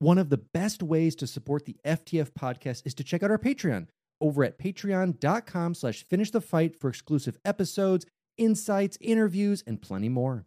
One of the best ways to support the FTF podcast is to check out our Patreon over at patreon.com slash finish the fight for exclusive episodes, insights, interviews, and plenty more.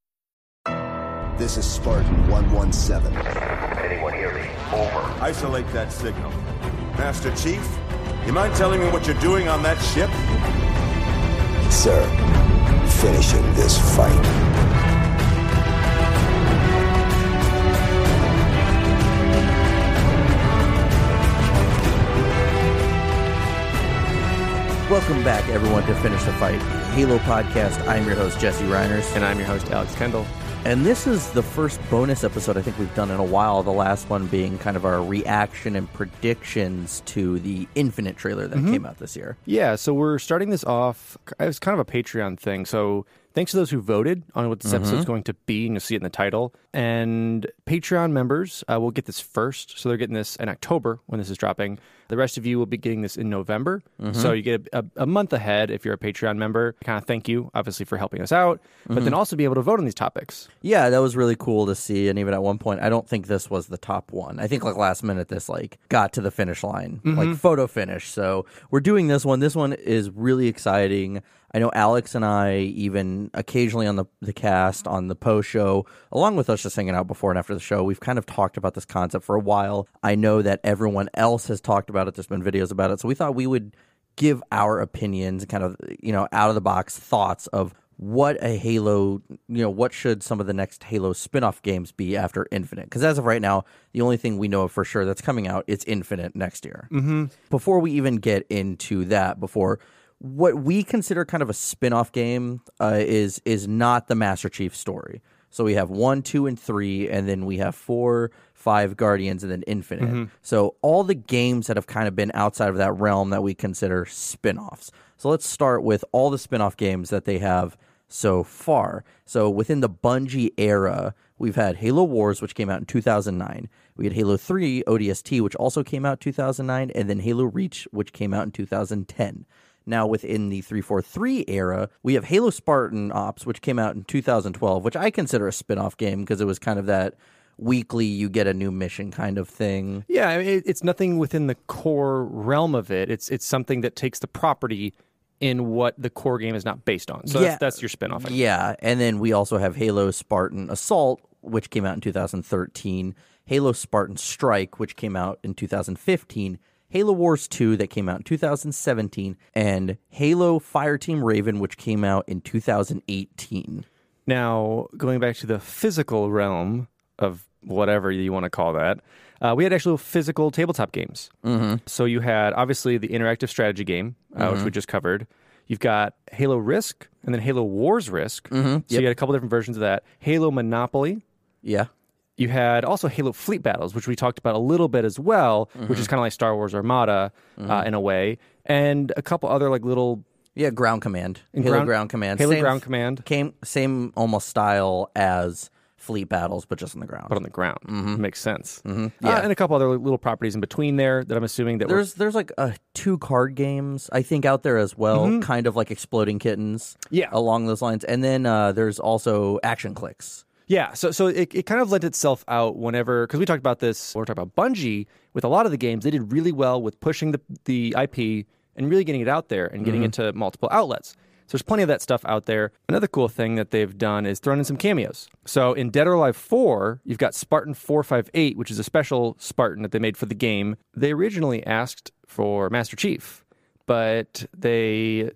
This is Spartan 117. Anyone hear me? Over. Isolate that signal. Master Chief, you mind telling me what you're doing on that ship? Sir, finishing this fight. Welcome back, everyone, to Finish the Fight, Halo podcast. I'm your host, Jesse Reiners. And I'm your host, Alex Kendall. And this is the first bonus episode I think we've done in a while. The last one being kind of our reaction and predictions to the Infinite trailer that Mhm. came out this year. Yeah, so we're starting this off. It was kind of a Patreon thing. So thanks to those who voted on what this episode is going to be, and you'll see it in the title. And Patreon members uh, will get this first. So they're getting this in October when this is dropping. The rest of you will be getting this in November. Mhm. So you get a, a month ahead if you're a Patreon member. Kind of thank you, obviously, for helping us out, but then Mhm. also be able to vote on these topics. Yeah, that was really cool to see. And even at one point, I don't think this was the top one. I think like last minute, this like got to the finish line, like Mhm. photo finish. So we're doing this one. This one is really exciting. I know Alex and I even occasionally on the the cast on the post show, along with us just hanging out before and after the show, we've kind of talked about this concept for a while. I know that everyone else has talked about it. There's been videos about it, so we thought we would give our opinions, kind of you know out of the box thoughts of what a Halo, you know, what should some of the next Halo spin-off games be after Infinite? Because as of right now, the only thing we know for sure that's coming out is Infinite next year. Mm-hmm. Before we even get into that, before what we consider kind of a spin-off game uh, is is not the Master Chief story. So we have one, two, and three, and then we have four, five Guardians, and then Infinite. Mhm. So all the games that have kind of been outside of that realm that we consider spin-offs. So let's start with all the spin-off games that they have so far. So within the Bungie era, we've had Halo Wars, which came out in 2009. We had Halo 3 ODST, which also came out 2009, and then Halo Reach, which came out in 2010. Now, within the 343 era, we have Halo Spartan Ops, which came out in 2012, which I consider a spin off game because it was kind of that weekly you get a new mission kind of thing. Yeah, it, it's nothing within the core realm of it. It's it's something that takes the property in what the core game is not based on. So Yeah. that's, that's your spinoff. I. Yeah, and then we also have Halo Spartan Assault, which came out in 2013, Halo Spartan Strike, which came out in 2015, Halo Wars 2, that came out in 2017, and Halo Fireteam Raven, which came out in 2018. Now, going back to the physical realm of whatever you want to call that, uh, we had actual physical tabletop games. Mm-hmm. So you had obviously the interactive strategy game, uh, which Mhm. we just covered. You've got Halo Risk and then Halo Wars Risk. Mhm. So Yep. you had a couple different versions of that. Halo Monopoly. Yeah. You had also Halo Fleet Battles, which we talked about a little bit as well, which is Mhm. kind of like Star Wars Armada uh, Mhm. in a way, and a couple other like little Yeah, Ground Command. And Halo Ground- Ground, Command. Halo Same- Ground Command. Came same almost style as Fleet Battles, but just on the ground. but on the ground. mm-hmm. Makes sense. Mhm. Uh, Yeah. and a couple other little properties in between there that I'm assuming that there's there's like uh, two card games I think out there as well, Mhm. kind of like exploding kittens. Yeah. along those lines. And then uh, there's also ActionClix. Yeah, so so it, it kind of lent itself out whenever because we talked about this. When we talked about Bungie with a lot of the games, they did really well with pushing the the IP and really getting it out there and getting Mhm. into multiple outlets. So there's plenty of that stuff out there. Another cool thing that they've done is thrown in some cameos. So in Dead or Alive 4, you've got Spartan 458, which is a special Spartan that they made for the game. They originally asked for Master Chief, but they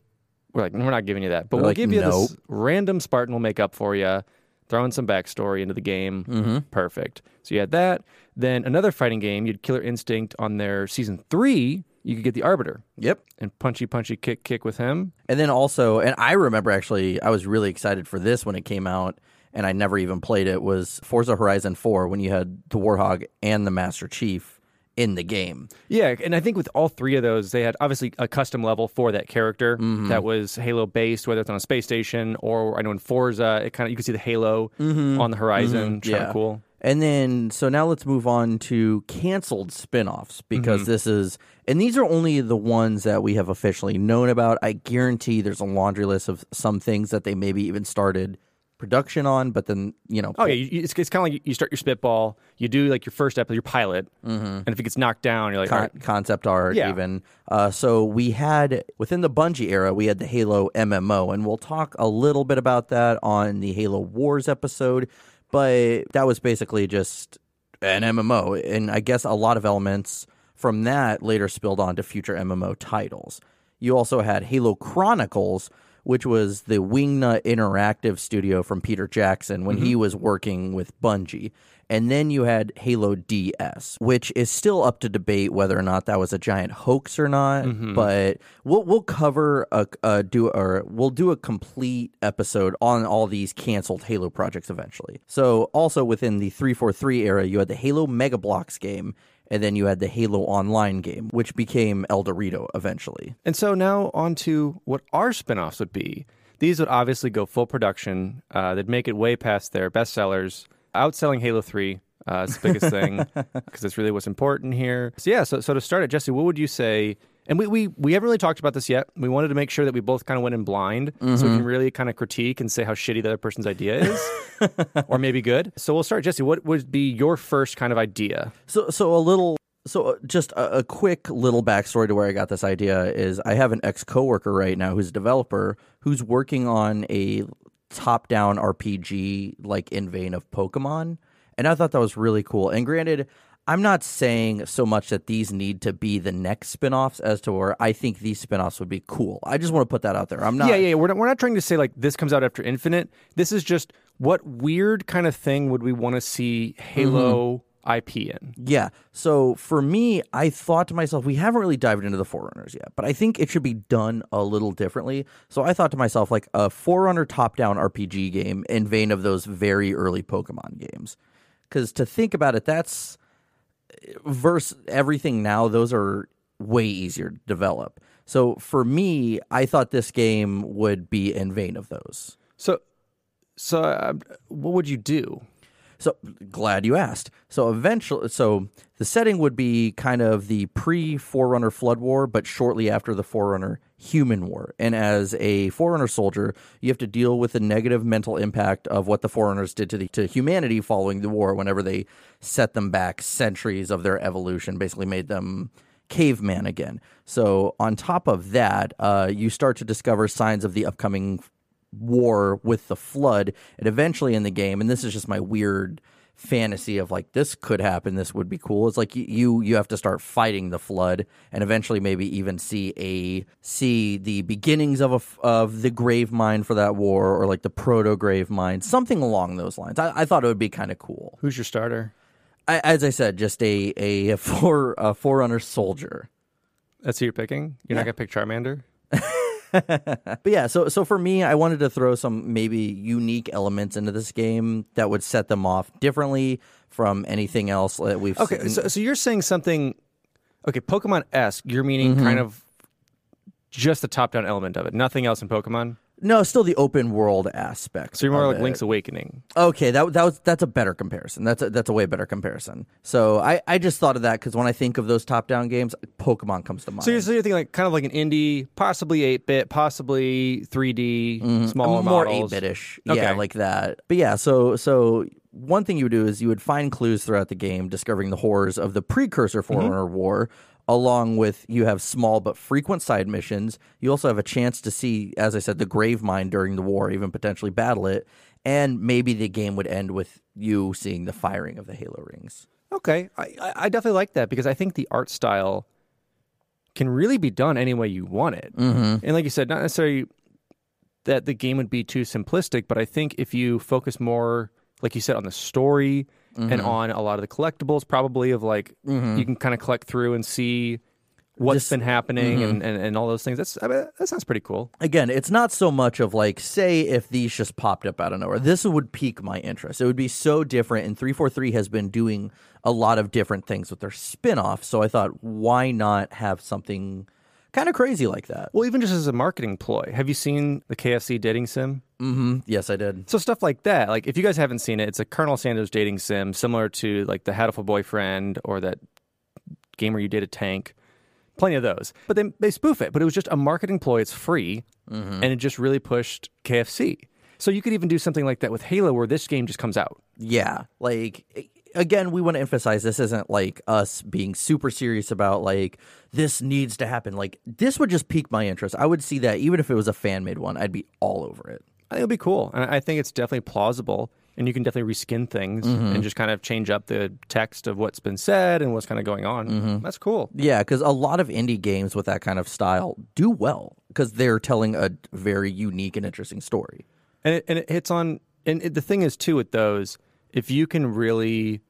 were like, we're not giving you that. But They're we'll like, give you "Nope." this random Spartan we'll make up for you. Throw in some backstory into the game. Mm-hmm. Perfect. So you had that. Then another fighting game, you had Killer Instinct on their season three. You could get the Arbiter Yep. and punchy, punchy, kick, kick with him. And then also, and I remember actually, I was really excited for this when it came out, and I never even played it. Was Forza Horizon Four when you had the Warthog and the Master Chief in the game? Yeah, and I think with all three of those, they had obviously a custom level for that character Mm-hmm. that was Halo based, whether it's on a space station or I know in Forza, it kind of you could see the Halo on the horizon. Mm-hmm. Yeah. of cool. And then, so now let's move on to canceled spin-offs because Mm-hmm. this is, and these are only the ones that we have officially known about. I guarantee there's a laundry list of some things that they maybe even started production on, but then you know, Oh yeah, you, it's, it's kind of like you start your spitball, you do like your first episode, your pilot, and if it gets knocked down, you're like, con- right, concept art Yeah. even. Uh, so we had within the Bungie era, we had the Halo MMO, and we'll talk a little bit about that on the Halo Wars episode. But that was basically just an MMO, and I guess a lot of elements from that later spilled onto future MMO titles. You also had Halo Chronicles, which was the Wingnut Interactive studio from Peter Jackson when he mm-hmm. was working with Bungie. And then you had Halo DS, which is still up to debate whether or not that was a giant hoax or not. Mm-hmm. But we'll we'll cover a, a do or we'll do a complete episode on all these canceled Halo projects eventually. So also within the 343 era, you had the Halo Mega Bloks game, and then you had the Halo Online game, which became ElDewrito eventually. And so now on to what our spin-offs would be. These would obviously go full production. Uh, they'd make it way past their bestsellers, outselling Halo 3. Uh, is the biggest thing because that's really what's important here. So yeah, so so to start it, Jesse, what would you say? And we, we we haven't really talked about this yet. We wanted to make sure that we both kind of went in blind, so we can really kind of critique and say how shitty the other person's idea is, or maybe good. So we'll start, Jesse. What would be your first kind of idea? So, so a little, so uh, just a, a quick little backstory to where I got this idea is I have an ex coworker right now who's a developer who's working on a top down RPG like in vein of Pokemon, and I thought that was really cool. And granted. I'm not saying so much that these need to be the next spin-offs as to where I think these spin-offs would be cool. I just want to put that out there. I'm not Yeah, yeah, yeah. We're not, we're not trying to say like this comes out after Infinite. This is just what weird kind of thing would we want to see Halo mm-hmm. IP in? Yeah. So for me, I thought to myself, we haven't really dived into the Forerunners yet, but I think it should be done a little differently. So I thought to myself, like a Forerunner top down RPG game in vein of those very early Pokemon games. Because to think about it, that's versus everything now, those are way easier to develop. So for me, I thought this game would be in vein of those. So, so uh, what would you do? So glad you asked. So eventually, so the setting would be kind of the pre Forerunner Flood War, but shortly after the Forerunner Human War. And as a Forerunner soldier, you have to deal with the negative mental impact of what the Forerunners did to the to humanity following the war. Whenever they set them back centuries of their evolution, basically made them caveman again. So on top of that, uh, you start to discover signs of the upcoming war with the flood and eventually in the game and this is just my weird fantasy of like this could happen this would be cool it's like you you, have to start fighting the flood and eventually maybe even see a see the beginnings of a of the Gravemind for that war or like the proto Gravemind something along those lines i, I thought it would be kind of cool Who's your starter? I, as i said just a a for a forerunner soldier That's who you're picking. You're not gonna pick Charmander. But yeah, so so for me, I wanted to throw some maybe unique elements into this game that would set them off differently from anything else that we've Okay, seen. so, so you're saying something. Okay, Pokemon esque. You're meaning Mm-hmm. kind of just the top down element of it. Nothing else in Pokemon. No, still the open world aspect. So you're more like it. Link's Awakening. Okay, that that was that's a better comparison. That's a, that's a way better comparison. So I, I just thought of that because when I think of those top down games, Pokemon comes to mind. So you're, so you're thinking like kind of like an indie, possibly eight bit, possibly 3D, smaller Mm-hmm. more models. eight bitish, Okay. yeah, like that. But yeah, so so one thing you would do is you would find clues throughout the game, discovering the horrors of the precursor Mm-hmm. War along with you have small but frequent side missions. You also have a chance to see, as I said, the Gravemind during the war, even potentially battle it. And maybe the game would end with you seeing the firing of the Halo rings. Okay, I, I definitely like that because I think the art style can really be done any way you want it. Mm-hmm. And like you said, not necessarily that the game would be too simplistic, but I think if you focus more, like you said, on the story and Mhm. on a lot of the collectibles, probably of like Mhm. you can kind of collect through and see what's Just- been happening Mhm. and, and, and all those things. That's I mean, that sounds pretty cool. Again, it's not so much of like, say, if these just popped up out of nowhere. This would pique my interest. It would be so different. And 343 has been doing a lot of different things with their spin off. So I thought, why not have something kind of crazy like that? Well, even just as a marketing ploy, have you seen the KFC dating sim? Mm-hmm. Yes, I did. So stuff like that. Like if you guys haven't seen it, it's a Colonel Sanders dating sim, similar to like the Hatoful Boyfriend or that game where you date a tank. Plenty of those. But they they spoof it. But it was just a marketing ploy. It's free, Mhm. and it just really pushed KFC. So you could even do something like that with Halo, where this game just comes out. Yeah. Like, again, we want to emphasize this isn't like us being super serious about like, this needs to happen. Like, this would just pique my interest. I would see that even if it was a fan made one, I'd be all over it. I think it'll be cool, and I think it's definitely plausible. And you can definitely reskin things Mhm. and just kind of change up the text of what's been said and what's kind of going on. Mhm. That's cool. Yeah, because a lot of indie games with that kind of style do well because they're telling a very unique and interesting story. and it, and it hits on and it, the thing is too with those if you can really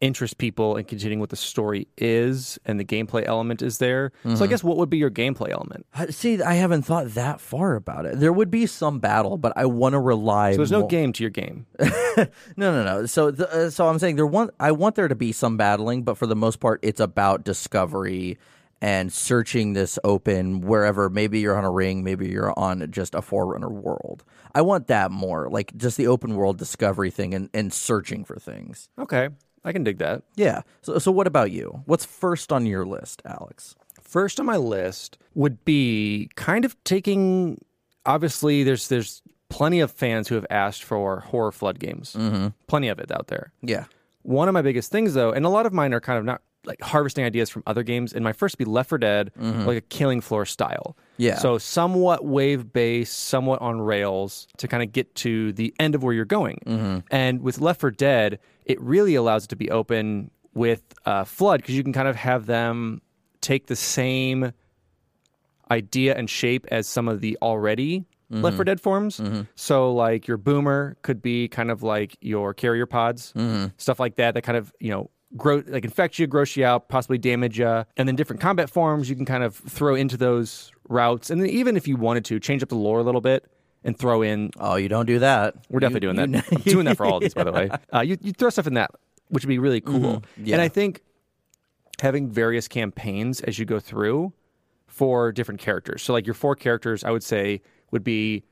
interest people in continuing what the story is and the gameplay element is there so i Mhm. guess what would be your gameplay element See, I haven't thought that far about it. There would be some battle, but I want to rely. so there's no game to your game no, no, no. So, the, uh, so I'm saying there want. I want there to be some battling, but for the most part, it's about discovery and searching this open wherever. Maybe you're on a ring, maybe you're on just a forerunner world. I want that more, like just the open world discovery thing and, and searching for things. okay i can dig that Yeah. So, so what about you? What's first on your list, Alex? first on my list would be kind of taking obviously there's there's plenty of fans who have asked for horror flood games Mm-hmm. plenty of it out there Yeah. One of my biggest things, though, and a lot of mine are kind of not like harvesting ideas from other games. And my first would be Left 4 Dead, Mhm. like a Killing Floor style. Yeah. So somewhat wave based, somewhat on rails to kind of get to the end of where you're going. Mhm. And with Left 4 Dead, it really allows it to be open with uh, Flood because you can kind of have them take the same idea and shape as some of the already Left Mhm. 4 Dead forms. Mhm. So, like your boomer could be kind of like your carrier pods, Mhm. stuff like that, that kind of, you know, grow like infect you, gross you out, possibly damage you. And then different combat forms you can kind of throw into those routes. And then even if you wanted to, change up the lore a little bit and throw in. Oh, you don't do that. We're definitely You- doing you that. I'm doing that for all of these, by the way. Uh, you, you throw stuff in that, which would be really cool. Mhm. Yeah. And I think having various campaigns as you go through for different characters. So, like your four characters, I would say would be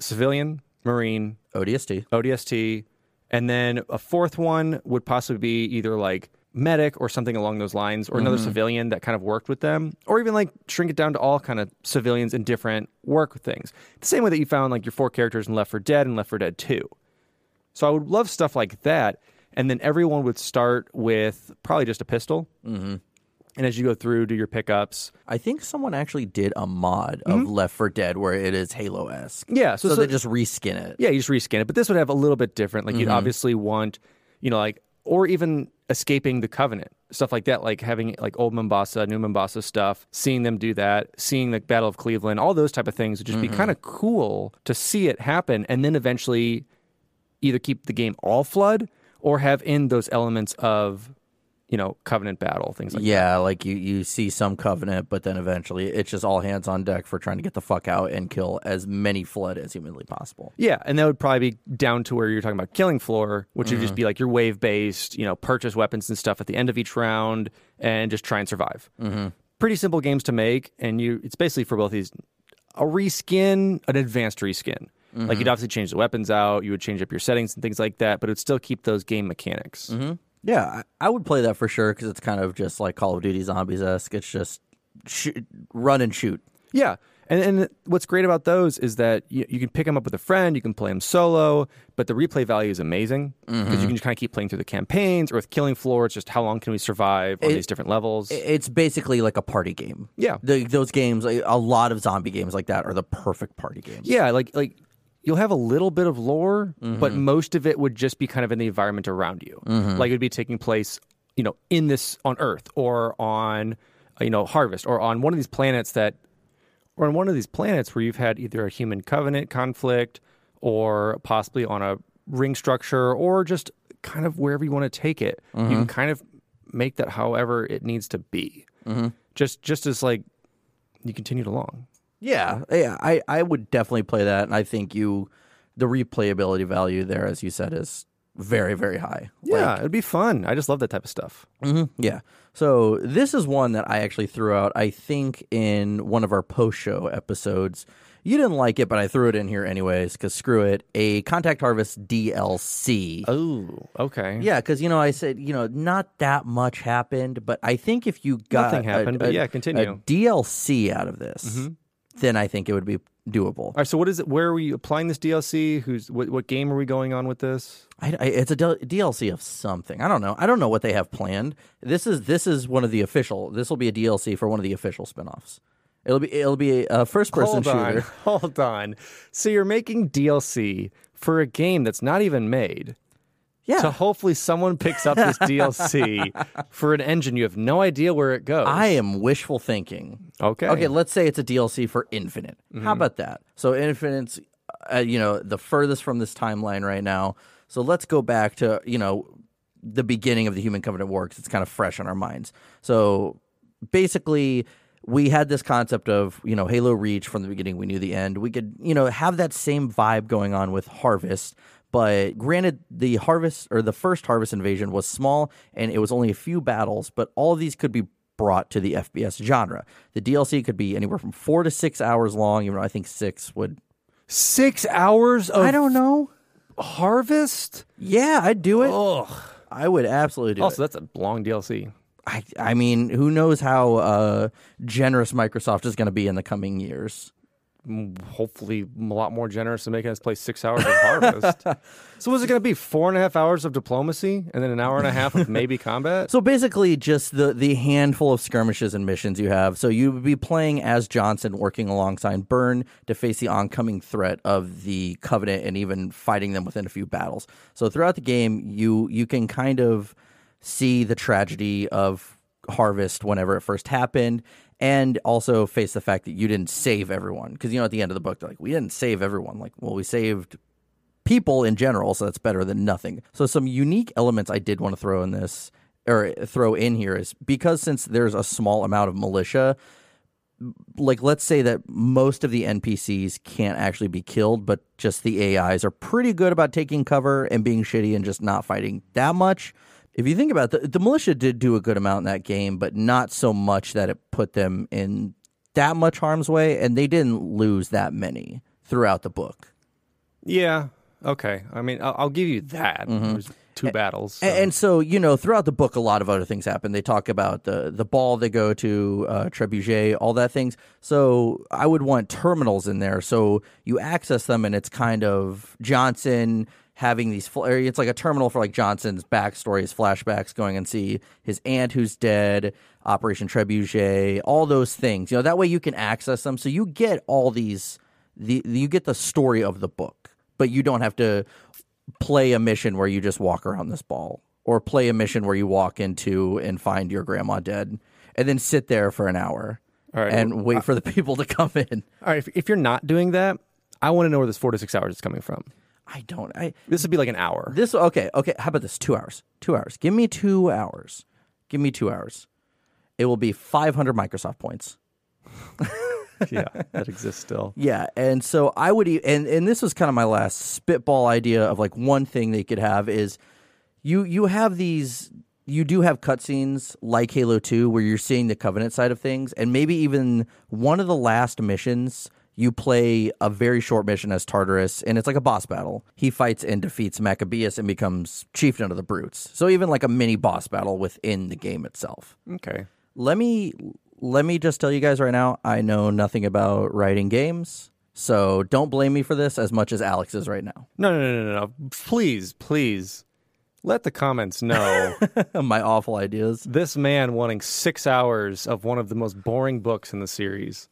civilian, marine, ODST. ODST, and then a fourth one would possibly be either like medic or something along those lines, or another Mhm. civilian that kind of worked with them, or even like shrink it down to all kind of civilians in different work things. The same way that you found like your four characters in Left 4 Dead and Left 4 Dead 2. So I would love stuff like that, and then everyone would start with probably just a pistol, Mm-hmm. and as you go through, do your pickups. I think someone actually did a mod of Left 4 Dead where it is Halo esque. Yeah, So, so- they just reskin it. Yeah, you just reskin it, but this would have a little bit different. Like you'd Mhm. obviously want, you know, like or even escaping the covenant stuff like that, like having like old Mombasa, new Mombasa stuff, seeing them do that, seeing the Battle of Cleveland, all those type of things would just be Mhm. kind of cool to see it happen, and then eventually either keep the game all flood or have in those elements of, you know, covenant battle things like that. yeah, like you, you see some Covenant, but then eventually it's just all hands on deck for trying to get the fuck out and kill as many Flood as humanly possible. Yeah, and that would probably be down to where you're talking about killing floor, which would just Mhm. be like your wave based, you know, purchase weapons and stuff at the end of each round and just try and survive. Mm-hmm. Pretty simple games to make, and you it's basically for both these a reskin, an advanced reskin. Like Mhm. you'd obviously change the weapons out, you would change up your settings and things like that, but it would still keep those game mechanics. Yeah, I, I would play that for sure because it's kind of just like Call of Duty Zombies esque. It's just shoot, run and shoot. Yeah, And, and what's great about those is that you, you can pick them up with a friend, you can play them solo, but the replay value is amazing because Mm-hmm. you can just kind of keep playing through the campaigns or with Killing Floor. It's just how long can we survive on It- these different levels. It's basically like a party game. Yeah. The, those games, like, a lot of zombie games like that, are the perfect party games. yeah, like like you'll have a little bit of lore, Mm-hmm. but most of it would just be kind of in the environment around you. Mm-hmm. Like it would be taking place, you know, in this on Earth or on you know Harvest or on one of these planets that or on one of these planets where you've had either a human covenant conflict or possibly on a ring structure or just kind of wherever you want to take it. You can mm-hmm. kind of make that however it needs to be. Mm-hmm. Just just as like you continued along. Yeah, yeah, I, I would definitely play that, and I think you, the replayability value there, as you said, is very very high. Yeah, it'd be fun. I just love that type of stuff. hmm Yeah. So this is one that I actually threw out. I think in one of our post show episodes. You didn't like it, but I threw it in here anyways because screw it. A Contact Harvest DLC. Oh, okay. Yeah, because you know I said you know not that much happened, but I think if you got Nothing a- happened, but yeah, continue. a DLC out of this, then I think it would be doable. All right. So, what is it? Where are we applying this DLC? Who's what? What game are we going on with this? I, I, it's a DLC of something. I don't know. I don't know what they have planned. This is this is one of the official. This will be a DLC for one of the official spin-offs. It'll be it'll be a first person Hold on. shooter. Hold on. So you're making DLC for a game that's not even made. Yeah. So hopefully someone picks up this DLC for an engine you have no idea where it goes. I am wishful thinking. Okay. Okay, let's say it's a DLC for Infinite. How about that? So Infinite's, uh, you know, the furthest from this timeline right now. So let's go back to you know the beginning of the Human Covenant War because it's kind of fresh on our minds. So basically. We had this concept of, you know, Halo Reach from the beginning. We knew the end. We could, you know, have that same vibe going on with Harvest. But granted, the Harvest or the first Harvest invasion was small and it was only a few battles, but all of these could be brought to the FPS genre. The DLC could be anywhere from four to six hours long, even though I think six would. Six hours of I don't know. Harvest? Yeah, I'd do it. Ugh. I would absolutely do Also, it. Also, that's a long DLC. I, I mean, who knows how uh, generous Microsoft is going to be in the coming years? Hopefully, a lot more generous than making us play six hours of Harvest. so, was it going to be four and a half hours of diplomacy and then an hour and a half of maybe combat? So basically, just the the handful of skirmishes and missions you have. So you would be playing as Johnson, working alongside Byrne to face the oncoming threat of the Covenant, and even fighting them within a few battles. So throughout the game, you you can kind of see the tragedy of Harvest whenever it first happened. And also face the fact that you didn't save everyone. Because, you know, at the end of the book, they're like, we didn't save everyone. Like, well, we saved people in general, so that's better than nothing. So some unique elements I did want to throw in this or throw in here is because since there's a small amount of militia, like let's say that most of the NPCs can't actually be killed, but just the AIs are pretty good about taking cover and being shitty and just not fighting that much. If you think about it, the, the militia did do a good amount in that game, but not so much that it put them in that much harm's way, and they didn't lose that many throughout the book. yeah. Okay. I mean, I'll, I'll give you that. There's two battles. so- And, and so, you know, throughout the book, a lot of other things happen. They talk about the the ball they go to, uh, Trebuchet, all that things. So I would want terminals in there. So you access them, and it's kind of Johnson having these. fl- It's like a terminal for like Johnson's backstory, his flashbacks, going and see his aunt who's dead, Operation Trebuchet, all those things. You know, that way you can access them. So you get all these. The you get the story of the book, but you don't have to play a mission where you just walk around this ball or play a mission where you walk into and find your grandma dead and then sit there for an hour right, and well, wait for the people to come in. All right. If, if you're not doing that, I want to know where this four to six hours is coming from. I don't I This would be like an hour. this okay, okay, how about this? 2 hours. 2 hours. Give me 2 hours. Give me 2 hours. It will be 500 Microsoft points. yeah, that exists still. Yeah, and so I would, e- and and this was kind of my last spitball idea of like one thing they could have is you you have these you do have cutscenes like Halo Two where you're seeing the Covenant side of things, and maybe even one of the last missions you play a very short mission as Tartarus, and it's like a boss battle. He fights and defeats Maccabeus and becomes chieftain of the Brutes. So even like a mini boss battle within the game itself Okay. let me let me just tell you guys right now, I know nothing about writing games. So don't blame me for this as much as Alex is right now. No, no, no, no, no. Please, please let the comments know My awful ideas. this man wanting six hours of one of the most boring books in the series.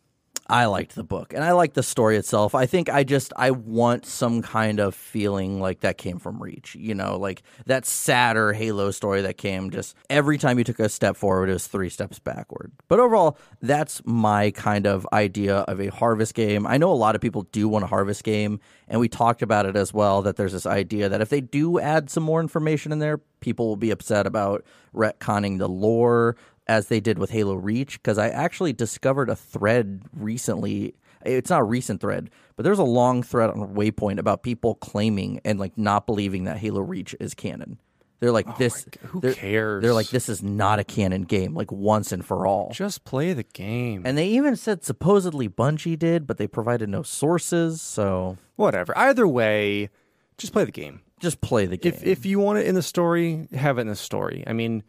I liked the book and I liked the story itself. I think I just I want some kind of feeling like that came from Reach, you know, like that sadder Halo story that came just every time you took a step forward it was 3 steps backward. But overall, that's my kind of idea of a harvest game. I know a lot of people do want a harvest game and we talked about it as well that there's this idea that if they do add some more information in there, people will be upset about retconning the lore as they did with Halo Reach because I actually discovered a thread recently. It's not a recent thread, but there's a long thread on Waypoint about people claiming and like not believing that Halo Reach is canon. They're like oh this. who they're- cares? They're like this is not a canon game, like once and for all. Just play the game. And they even said supposedly Bungie did, but they provided no sources. So Whatever. Either way, just play the game. just play the game. If if you want it in the story, have it in the story. I mean,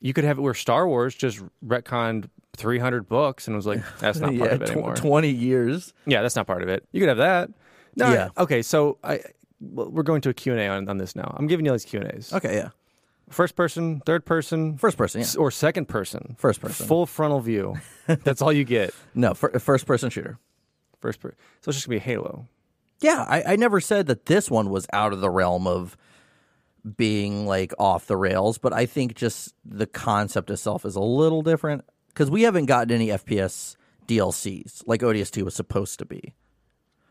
you could have it where Star Wars just retconned 300 books and was like, that's not part yeah, of it tw- anymore. twenty years. Yeah, that's not part of it. You could have that. No, Yeah. Okay, so I well, we're going to a Q&A on, on this now. I'm giving you all these Q&As. Okay, yeah. First person, third person, First person, yeah. or second person. First person. Full frontal view. That's all you get. No, fir- first person shooter. First person. So it's just going to be Halo. Yeah, I, I never said that this one was out of the realm of being like off the rails, but I think just the concept itself is a little different because we haven't gotten any FPS DLCs like ODS2 was supposed to be.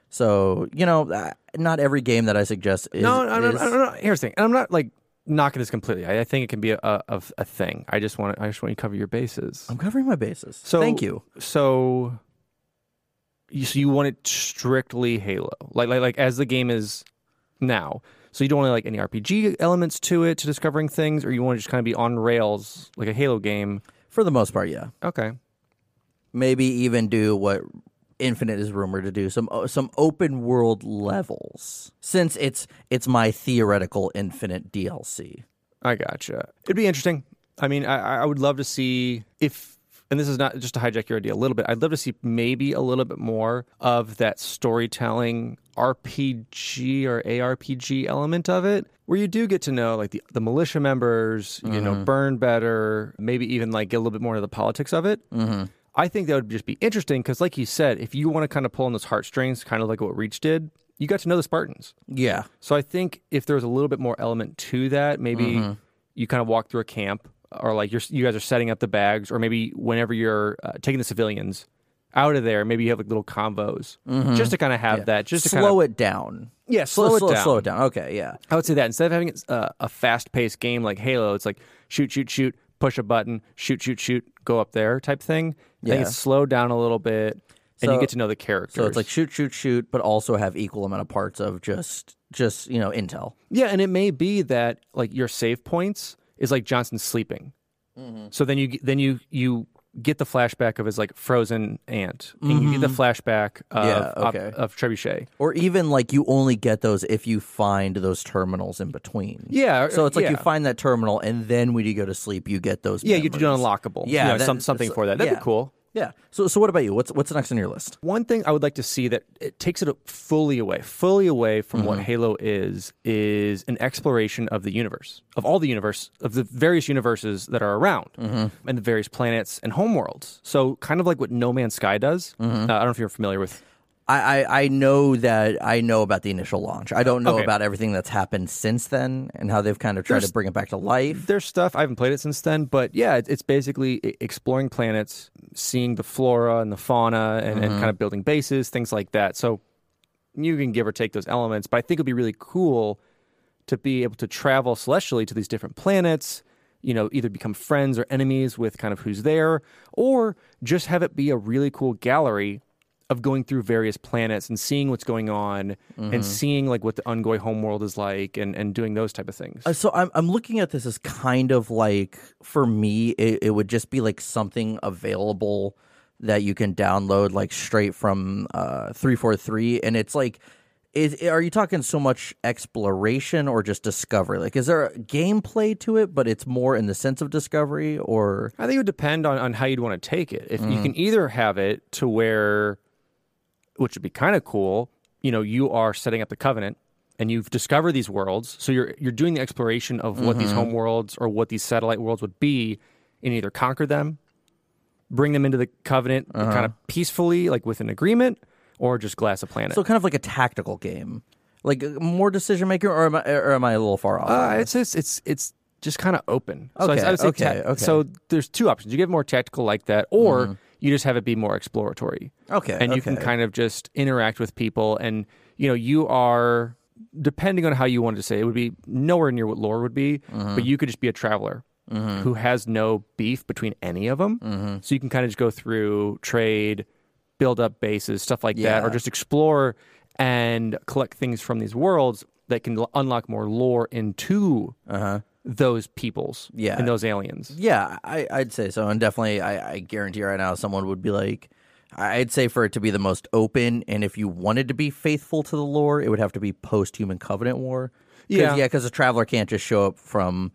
So you know, not every game that I suggest is. no, no, no, is- no. Here's the thing. And I'm not like knocking this completely. I, I think it can be a, a, a thing. I just want I just want you to cover your bases. I'm covering my bases. So thank you. So you so you want it strictly Halo, like like like as the game is now. So you don't want like any RPG elements to it to discovering things, or you want to just kind of be on rails like a Halo game. For the most part, yeah. Okay. Maybe even do what Infinite is rumored to do some uh, some open world levels. Since it's it's my theoretical Infinite DLC. I gotcha. It'd be interesting. I mean, I, I would love to see if, and this is not just to hijack your idea a little bit. I'd love to see maybe a little bit more of that storytelling RPG or ARPG element of it, where you do get to know like the, the militia members, you know, Byrne better, maybe even like get a little bit more of the politics of it. Mm-hmm. I think that would just be interesting because, like you said, if you want to kind of pull on those heartstrings, kind of like what Reach did, you got to know the Spartans. Yeah. So I think if there was a little bit more element to that, maybe Mm-hmm. you kind of walk through a camp, or like you're you guys are setting up the bags, or maybe whenever you're uh, taking the civilians out of there, maybe you have like little convos, just to kind of have that, just to Mm-hmm. slow kind of, it down. yeah, slow, slow, it down. Slow it down. Okay, yeah. I would say that instead of having uh, a fast paced game like Halo, it's like shoot, shoot, shoot, push a button, shoot, shoot, shoot, go up there type thing. I think Yeah. it's slowed down a little bit, and So- you get to know the characters. So it's like shoot, shoot, shoot, but also have equal amount of parts of just just you know intel. Yeah, and it may be that like your save points is like Johnson sleeping. So then you then you you get the flashback of his like frozen aunt, and you get the mm-hmm. flashback of Yeah, okay. of, Trebuchet. Or even like you only get those if you find those terminals in between. Yeah, So it's like you find that terminal, and then when you go to sleep, you get those. Yeah, you do memories. unlockable. Yeah, You know, that- some, something so- for that. That'd yeah. be cool. Yeah. So so what about you? What's what's next on your list? One thing I would like to see that it takes it fully away, fully away from what mm-hmm. Halo is, is an exploration of the universe, of all the universe, of the various universes that are around, mm-hmm. and the various planets and homeworlds. So kind of like what No Man's Sky does. Mm-hmm. Uh, I don't know if you're familiar with. I, I I know that I know about the initial launch. I don't know Okay. about everything that's happened since then and how they've kind of tried There's- to bring it back to life. There's stuff I haven't played it since then, but yeah, it's basically exploring planets, seeing the flora and the fauna, and, and mm-hmm. kind of building bases, things like that. So you can give or take those elements, but I think it'd be really cool to be able to travel celestially to these different planets. You know, either become friends or enemies with kind of who's there, or just have it be a really cool gallery of going through various planets and seeing what's going on and seeing like what the Unggoy homeworld is like and, and doing those type of things. Uh, So I'm I'm looking at this as kind of like for me it, it would just be like something available that you can download like straight from uh 343 and it's like is are you talking so much exploration or just discovery? Like, is there a gameplay to it, but it's more in the sense of discovery, or I think it would depend on, on how you'd want to take it. If you Mm. can either have it to where, which would be kind of cool, you know, you are setting up the covenant and you've discovered these worlds, so you're you're doing the exploration of what these Mm-hmm. home worlds or what these satellite worlds would be, and either conquer them, bring them into the covenant Uh-huh. kind of peacefully, like with an agreement, or just glass a planet. so kind of like a tactical game, like uh, more decision making, or am I or am I a little far off? Uh, it's just, it's it's just kind of open. so I, Okay, I would say okay, ta- okay. Mm-hmm. So there's two options. You get more tactical like that, or you just have it be more exploratory. Okay, and you can kind of just interact with people, and you know you are depending on how you wanted to say it, it would be nowhere near what lore would be, Mm-hmm. but you could just be a traveler. Who has no beef between any of them? Mm-hmm. So you can kind of just go through trade, build up bases, stuff like that, or just explore and collect things from these worlds that can l- unlock more lore into those peoples. Yeah. and those aliens. Yeah, I, I'd say so, and definitely, I, I guarantee right now, someone would be like, I'd say for it to be the most open, and if you wanted to be faithful to the lore, it would have to be post Human Covenant War. 'Cause- Yeah. yeah, because a traveler can't just show up from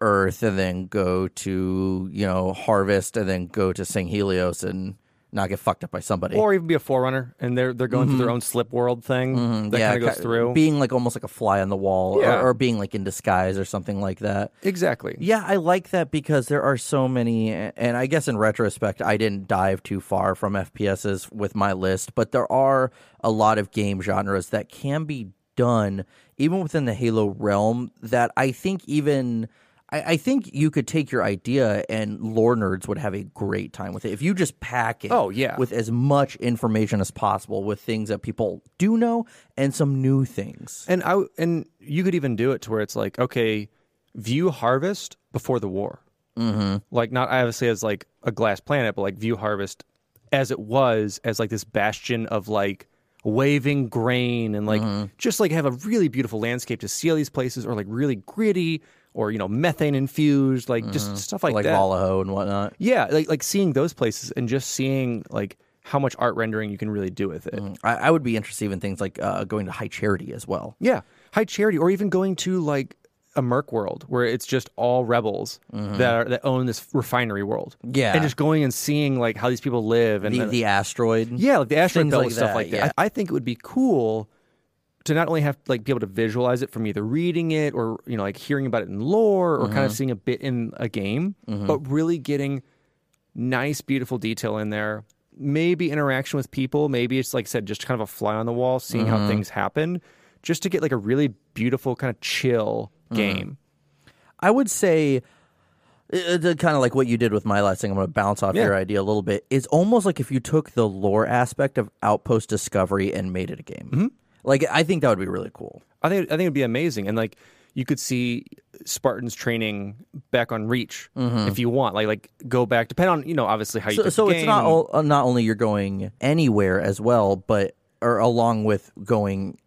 Earth and then go to you know Harvest and then go to Sanghelios and not get fucked up by somebody. Or even be a forerunner and they're they're going through their own slip world thing that Mm-hmm. yeah, kind of goes through. being like almost like a fly on the wall, Yeah. or, or being like in disguise or something like that. exactly. Yeah, I like that because there are so many, and I guess in retrospect, I didn't dive too far from FPSs with my list, but there are a lot of game genres that can be done even within the Halo realm that I think even. I I think you could take your idea and lore nerds would have a great time with it if you just pack it. Oh, yeah. with as much information as possible with things that people do know and some new things. And I and you could even do it to where it's like, okay, view Harvest before the war. Mm-hmm. Like not obviously as like a glass planet, but like view Harvest as it was as like this bastion of like waving grain and like just like have a really beautiful landscape to see all these places or like really gritty or you know methane infused like just stuff like, like that. Balaho and whatnot. Yeah, like like seeing those places and just seeing like how much art rendering you can really do with it. I, I would be interested in things like uh, going to High Charity as well. Yeah, high charity, or even going to like a Merc world where it's just all rebels that are, that own this refinery world. Mm-hmm. Yeah. and just going and seeing like how these people live and The, the- the asteroid. yeah, like the asteroid belt like and stuff that, like that. yeah. I, I think it would be cool to not only have like be able to visualize it from either reading it or you know like hearing about it in lore or Mm-hmm. kind of seeing a bit in a game, but really getting nice, beautiful detail in there. Maybe interaction with people. Maybe it's like I said, just kind of a fly on the wall, seeing Mm-hmm. how things happen, just to get like a really beautiful kind of chill Mm-hmm. game. I would say, uh, kind of like what you did with my last thing. I'm going to bounce off Yeah. your idea a little bit. It's almost like if you took the lore aspect of Outpost Discovery and made it a game. Mm-hmm. Like I think that would be really cool. I think I think it'd be amazing, and like you could see Spartans training back on Reach if you want. Like like go back, depend on you know obviously how you. So, so it's not o- uh, not only you're going anywhere as well, but or along with going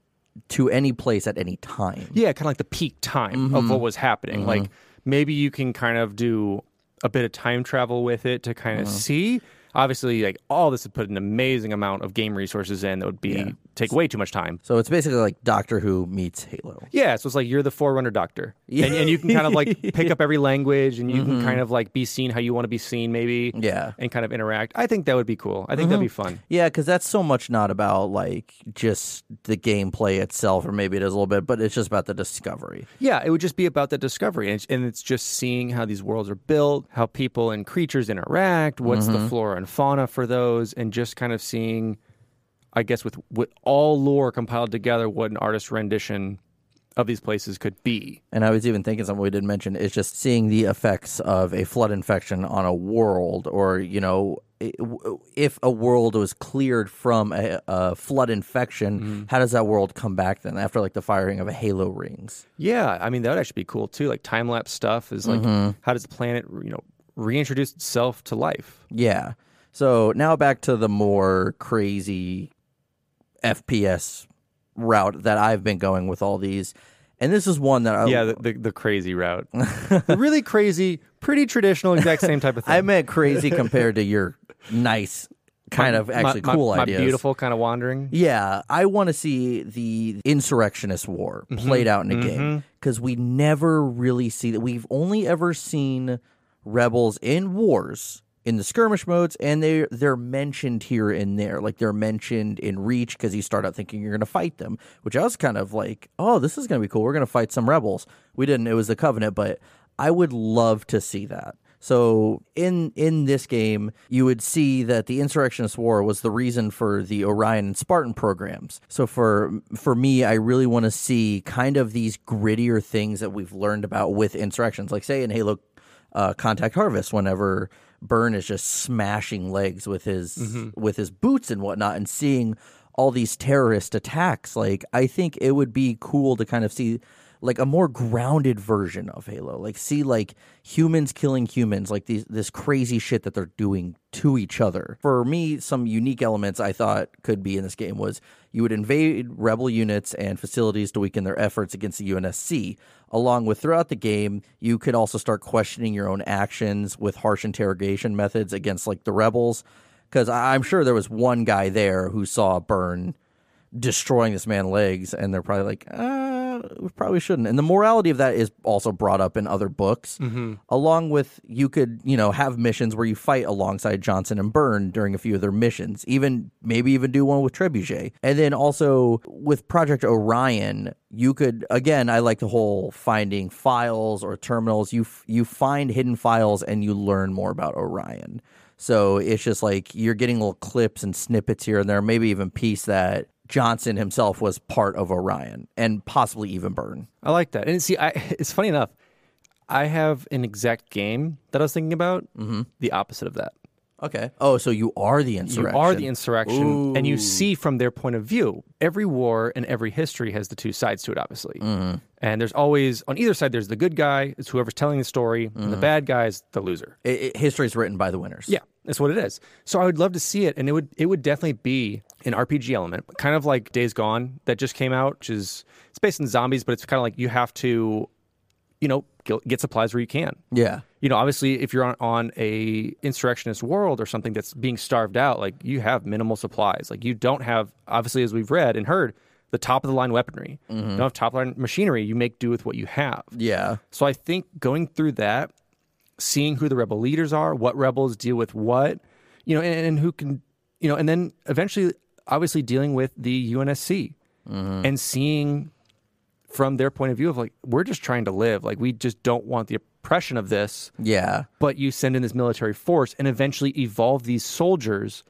to any place at any time. Yeah, kind of like the peak time Mm-hmm. of what was happening. Like maybe you can kind of do a bit of time travel with it to kind of see. Obviously, like all this would put an amazing amount of game resources in that would be take way too much time. So it's basically like Doctor Who meets Halo. Yeah, so it's like you're the forerunner doctor, and, and you can kind of like pick up every language, and you can kind of like be seen how you want to be seen, maybe. Mm-hmm. Yeah. and kind of interact. I think that would be cool. I think that'd be fun. Yeah, because that's so much not about like just the gameplay itself, or maybe it is a little bit, but it's just about the discovery. Yeah, it would just be about the discovery, and it's, and it's just seeing how these worlds are built, how people and creatures interact, what's Mm-hmm. the flora and fauna for those, and just kind of seeing, I guess, with with all lore compiled together, what an artist rendition of these places could be. And I was even thinking something we didn't mention is just seeing the effects of a flood infection on a world, or you know, if a world was cleared from a, a flood infection, how does that world come back then after like the firing of a Halo rings? Yeah, I mean that would actually be cool too. Like time lapse stuff is like, Mm-hmm. how does the planet, you know, reintroduce itself to life? Yeah. So now back to the more crazy FPS route that I've been going with all these. And this is one that I Yeah, the, the, the crazy route, the really crazy, pretty traditional, exact same type of thing. I meant crazy compared to your nice kind My- of actually my, cool my, ideas. My beautiful kind of wandering. Yeah, I want to see the insurrectionist war Mm-hmm. played out in a game because we never really see that. We've only ever seen rebels in wars in the skirmish modes, and they they're mentioned here and there. Like they're mentioned in Reach because you start out thinking you're going to fight them, which I was kind of like, oh, this is going to be cool. We're going to fight some rebels. We didn't. It was the Covenant, but I would love to see that. So in in this game, you would see that the Insurrectionist War was the reason for the Orion and Spartan programs. So for for me, I really want to see kind of these grittier things that we've learned about with insurrections, like say in Halo uh, Contact Harvest, whenever Byrne is just smashing legs with his mm-hmm. with his boots and whatnot, and seeing all these terrorist attacks. Like I think it would be cool to kind of see like a more grounded version of Halo. Like see like humans killing humans, like these this crazy shit that they're doing to each other. For me, some unique elements I thought could be in this game was you would invade rebel units and facilities to weaken their efforts against the UNSC. Along with throughout the game, you could also start questioning your own actions with harsh interrogation methods against like the rebels. Because I'm sure there was one guy there who saw Byrne destroying this man's legs, and they're probably like, uh, we probably shouldn't. And the morality of that is also brought up in other books, mm-hmm. along with you could, you know, have missions where you fight alongside Johnson and Byrne during a few of their missions, even maybe even do one with Trebuchet. And then also with Project Orion, you could again, I like the whole finding files or terminals. You f- you find hidden files and you learn more about Orion. So it's just like you're getting little clips and snippets here and there, maybe even piece that Johnson himself was part of Orion and possibly even Byrne. I like that. And see, I, it's funny enough. I have an exact game that I was thinking about. Mm-hmm. The opposite of that. Okay. Oh, so you are the insurrection. You are the insurrection, and you see from their point of view. Every war and every history has the two sides to it, obviously. Mm-hmm. And there's always on either side. There's the good guy, it's whoever's telling the story, and Mm-hmm. the bad guy is the loser. It, it, history is written by the winners. Yeah, that's what it is. So I would love to see it, and it would it would definitely be an RPG element, kind of like Days Gone that just came out, which is it's based in zombies, but it's kind of like you have to, you know, get, supplies where you can. Yeah. You know, obviously, if you're on, on a insurrectionist world or something that's being starved out, like you have minimal supplies. Like you don't have, obviously, as we've read and heard, the top of the line weaponry. Mm-hmm. You don't have top line machinery. You make do with what you have. Yeah. So I think going through that, seeing who the rebel leaders are, what rebels deal with what, you know, and, and who can, you know, and then eventually, obviously, dealing with the UNSC mm-hmm. and seeing from their point of view of like, we're just trying to live. Like, we just don't want the oppression of this, Yeah. but you send in this military force and eventually evolve these soldiers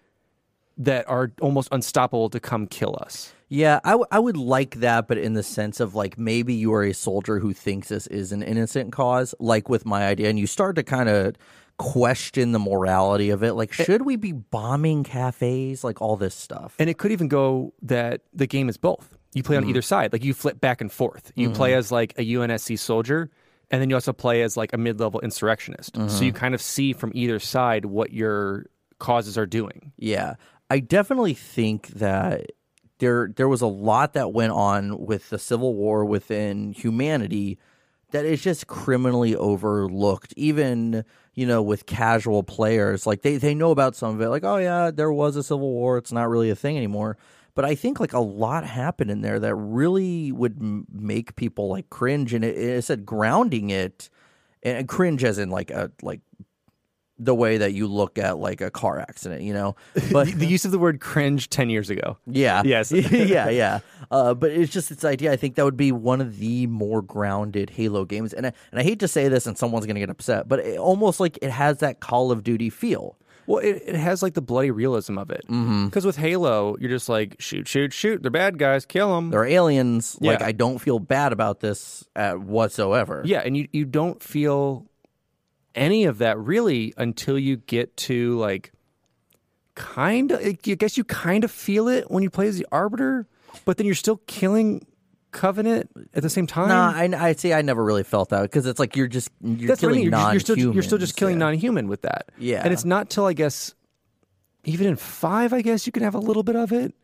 that are almost unstoppable to come kill us. Yeah, I, w- I would like that, but in the sense of like maybe you are a soldier who thinks this is an innocent cause, like with my idea, and you start to kind of question the morality of it. Like, eh. should we be bombing cafes? Like all this stuff. And it could even go that the game is both. You play on mm-hmm. either side. Like you flip back and forth. You play mm-hmm. as like a UNSC soldier, and then you also play as like a mid level insurrectionist. So you mm-hmm. kind of see from either side what your causes are doing. Yeah, I definitely think that there there was a lot that went on with the Civil War within humanity that is just criminally overlooked. Even you know with casual players, like they they know about some of it. Like oh yeah, there was a Civil War. It's not really a thing anymore. But I think like a lot happened in there that really would m- make people like cringe. And it, it said grounding it and cringe as in like a like the way that you look at like a car accident, you know. But the use of the word cringe 10 years ago. yeah, Yes. yeah, yeah. Uh, but it's just this idea. I think that would be one of the more grounded Halo games, and I, and I hate to say this, and someone's gonna get upset, but it, almost like it has that Call of Duty feel. Well, it, it has like the bloody realism of it. Because with Halo, you're just like, shoot, shoot, shoot. They're bad guys. Kill them. They're aliens. Like I don't feel bad about this uh, whatsoever. Yeah, and you you don't feel any of that really until you get to like kind of I guess you kind of feel it when you play as the arbiter, but then you're still killing Covenant at the same time. Nah, I, I'd say I never really felt that because it's like you're just you're That's what I killing mean. You're, you're still you're still just killing yeah. non-human with that. Yeah. and it's not till I guess even in five, I guess you can have a little bit of it,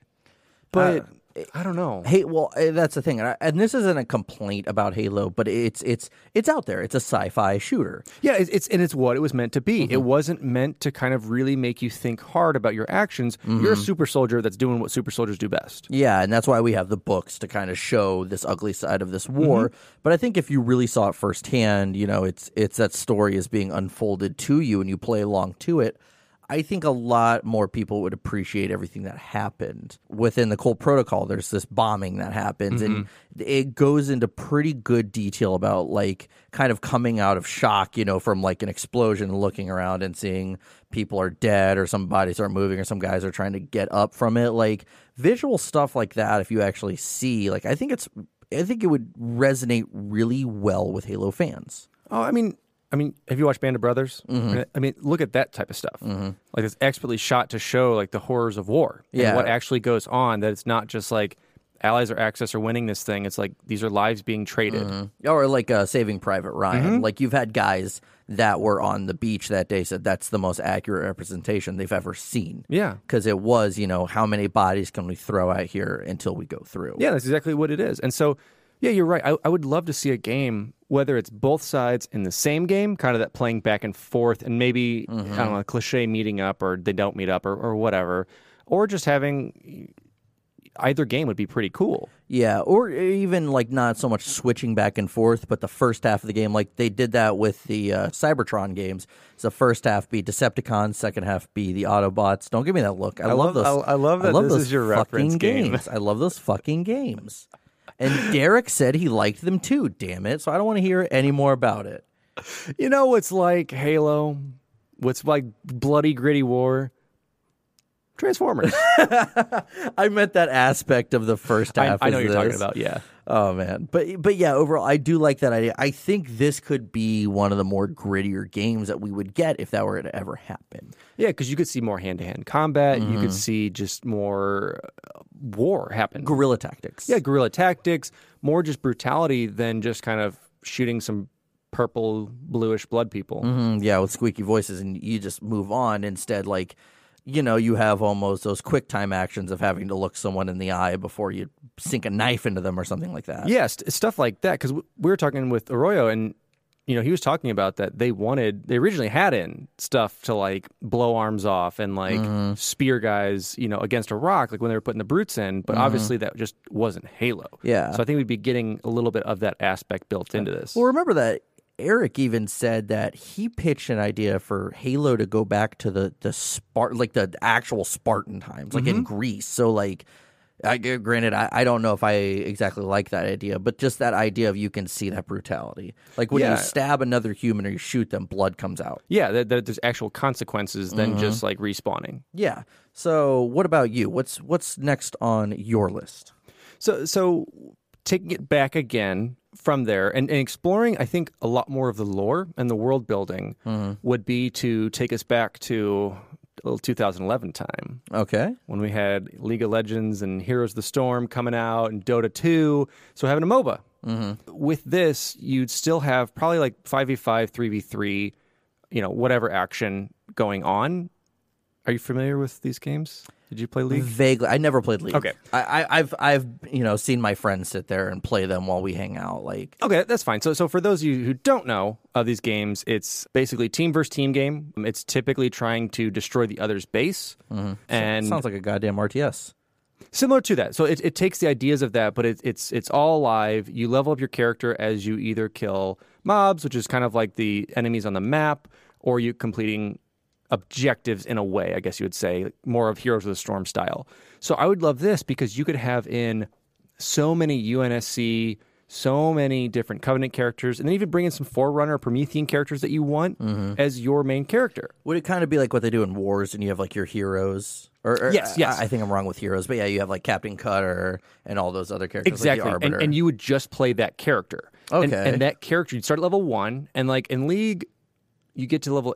but Uh, I don't know. Hey, well, eh, that's the thing, and, I, and this isn't a complaint about Halo, but it's it's it's out there. It's a sci-fi shooter. Yeah, it's, it's and it's what it was meant to be. Mm-hmm. It wasn't meant to kind of really make you think hard about your actions. You're a super soldier that's doing what super soldiers do best. Yeah, and that's why we have the books to kind of show this ugly side of this war. But I think if you really saw it firsthand, you know, it's it's that story is being unfolded to you and you play along to it. I think a lot more people would appreciate everything that happened within the Cole Protocol. There's this bombing that happens, and mm-hmm. it goes into pretty good detail about like kind of coming out of shock, you know, from like an explosion, and looking around and seeing people are dead or some bodies aren't moving or some guys are trying to get up from it. Like visual stuff like that, if you actually see, like I think it's, I think it would resonate really well with Halo fans. Oh, I mean, I mean, have you watched Band of Brothers? Mm-hmm. I mean, look at that type of stuff. Mm-hmm. Like it's expertly shot to show like the horrors of war Yeah. and what actually goes on. That it's not just like allies or access are winning this thing. It's like these are lives being traded. Mm-hmm. Or like uh, Saving Private Ryan. Like you've had guys that were on the beach that day said that's the most accurate representation they've ever seen. Yeah. Because it was, you know, how many bodies can we throw out here until we go through? Yeah, that's exactly what it is. And so, yeah, you're right. I, I would love to see a game, whether it's both sides in the same game, kind of that playing back and forth, and maybe, I don't know, a cliche meeting up or they don't meet up or, or whatever, or just having either game would be pretty cool. Yeah, or even like not so much switching back and forth, but the first half of the game, like they did that with the uh, Cybertron games. So first half be Decepticons, second half be the Autobots. Don't give me that look. I, I love, love- those. I- I love that this those is your fucking reference game. games. I love those fucking games. And Derek said he liked them too. Damn it! So I don't want to hear any more about it. You know what's like Halo? What's like bloody, gritty war? Transformers. I meant that aspect of the first I, half. I know of you're talking about. Yeah. Oh man, but but yeah, overall, I do like that idea. I think this could be one of the more grittier games that we would get if that were to ever happen. Yeah, because you could see more hand to hand combat. You Mm-hmm. could see just more war happen. Guerrilla tactics. yeah, guerrilla tactics, more just brutality than just kind of shooting some purple, bluish blood people. Mhm, yeah, with squeaky voices, and you just move on instead. Like, you know, you have almost those quick time actions of having to look someone in the eye before you sink a knife into them or something like that. Yeah, st- stuff like that. Because we were talking with Arroyo, and you know he was talking about that they wanted they originally had in stuff to like blow arms off and like Mm-hmm. spear guys, you know, against a rock, like when they were putting the brutes in. But obviously that just wasn't Halo. Mm-hmm. Yeah. So I think we'd be getting a little bit of that aspect built into this. Well, remember that Eric even said that he pitched an idea for Halo to go back to the the Spart like the actual Spartan times, like Mm-hmm. in Greece. So like. I, granted, I, I don't know if I exactly like that idea, but just that idea of you can see that brutality. Like when Yeah. you stab another human or you shoot them, blood comes out. yeah, that, that there's actual consequences than Mm-hmm. just like respawning. Yeah. So, what about you? What's what's next on your list? So, so taking it back again from there and, and exploring, I think a lot more of the lore and the world building Mm-hmm. would be to take us back to little 2011 time Okay. when we had League of Legends and Heroes of the Storm coming out and Dota 2. So having a MOBA. Mm-hmm. With this, you'd still have probably like 5v5, 3v3, you know, whatever action going on. Are you familiar with these games? Did you play League? Vaguely, I never played League. Okay. I, I, I've I've you know seen my friends sit there and play them while we hang out. Like, Okay, that's fine. So, so for those of you who don't know of these games, it's basically team versus team game. It's typically trying to destroy the other's base, mm-hmm. and sounds like a goddamn RTS. similar to that. So it, it takes the ideas of that, but it, it's it's all live. You level up your character as you either kill mobs, which is kind of like the enemies on the map, or you completing objectives in a way, I guess you would say, more of Heroes of the Storm style. So I would love this because you could have in so many UNSC, so many different Covenant characters, and then even bring in some Forerunner or Promethean characters that you want mm-hmm. as your main character. Would it kind of be like what they do in wars, and you have like your heroes? Or, or- Yes, yes. I, I think I'm wrong with heroes, but yeah, you have like Captain Cutter and all those other characters. Exactly. like the and, Arbiter. and you would just play that character. And, Okay. and that character, you'd start at level one, and like in League, you get to level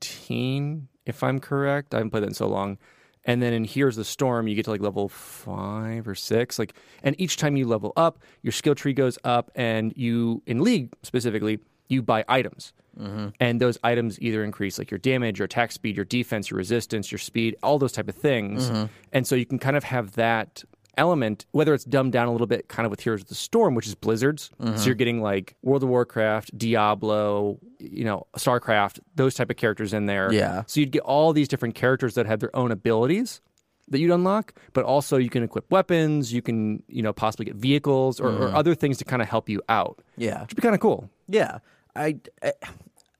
18, if I'm correct. I haven't played that in so long. And then in Heroes of the Storm, you get to like level five or six. Like, and each time you level up, your skill tree goes up, and you, in League specifically, you buy items. Mm-hmm. And those items either increase like your damage, your attack speed, your defense, your resistance, your speed, all those type of things. Mm-hmm. And so you can kind of have that element, whether it's dumbed down a little bit, kind of with Heroes of the Storm, which is Blizzard's. So mm-hmm. you're getting like World of Warcraft, Diablo, you know, StarCraft, those type of characters in there. Yeah. So you'd get all these different characters that have their own abilities that you'd unlock, but also you can equip weapons, you can, you know, possibly get vehicles or, or mm-hmm. other things to kind of help you out. Yeah. Which would be kind of cool. Yeah, I, I,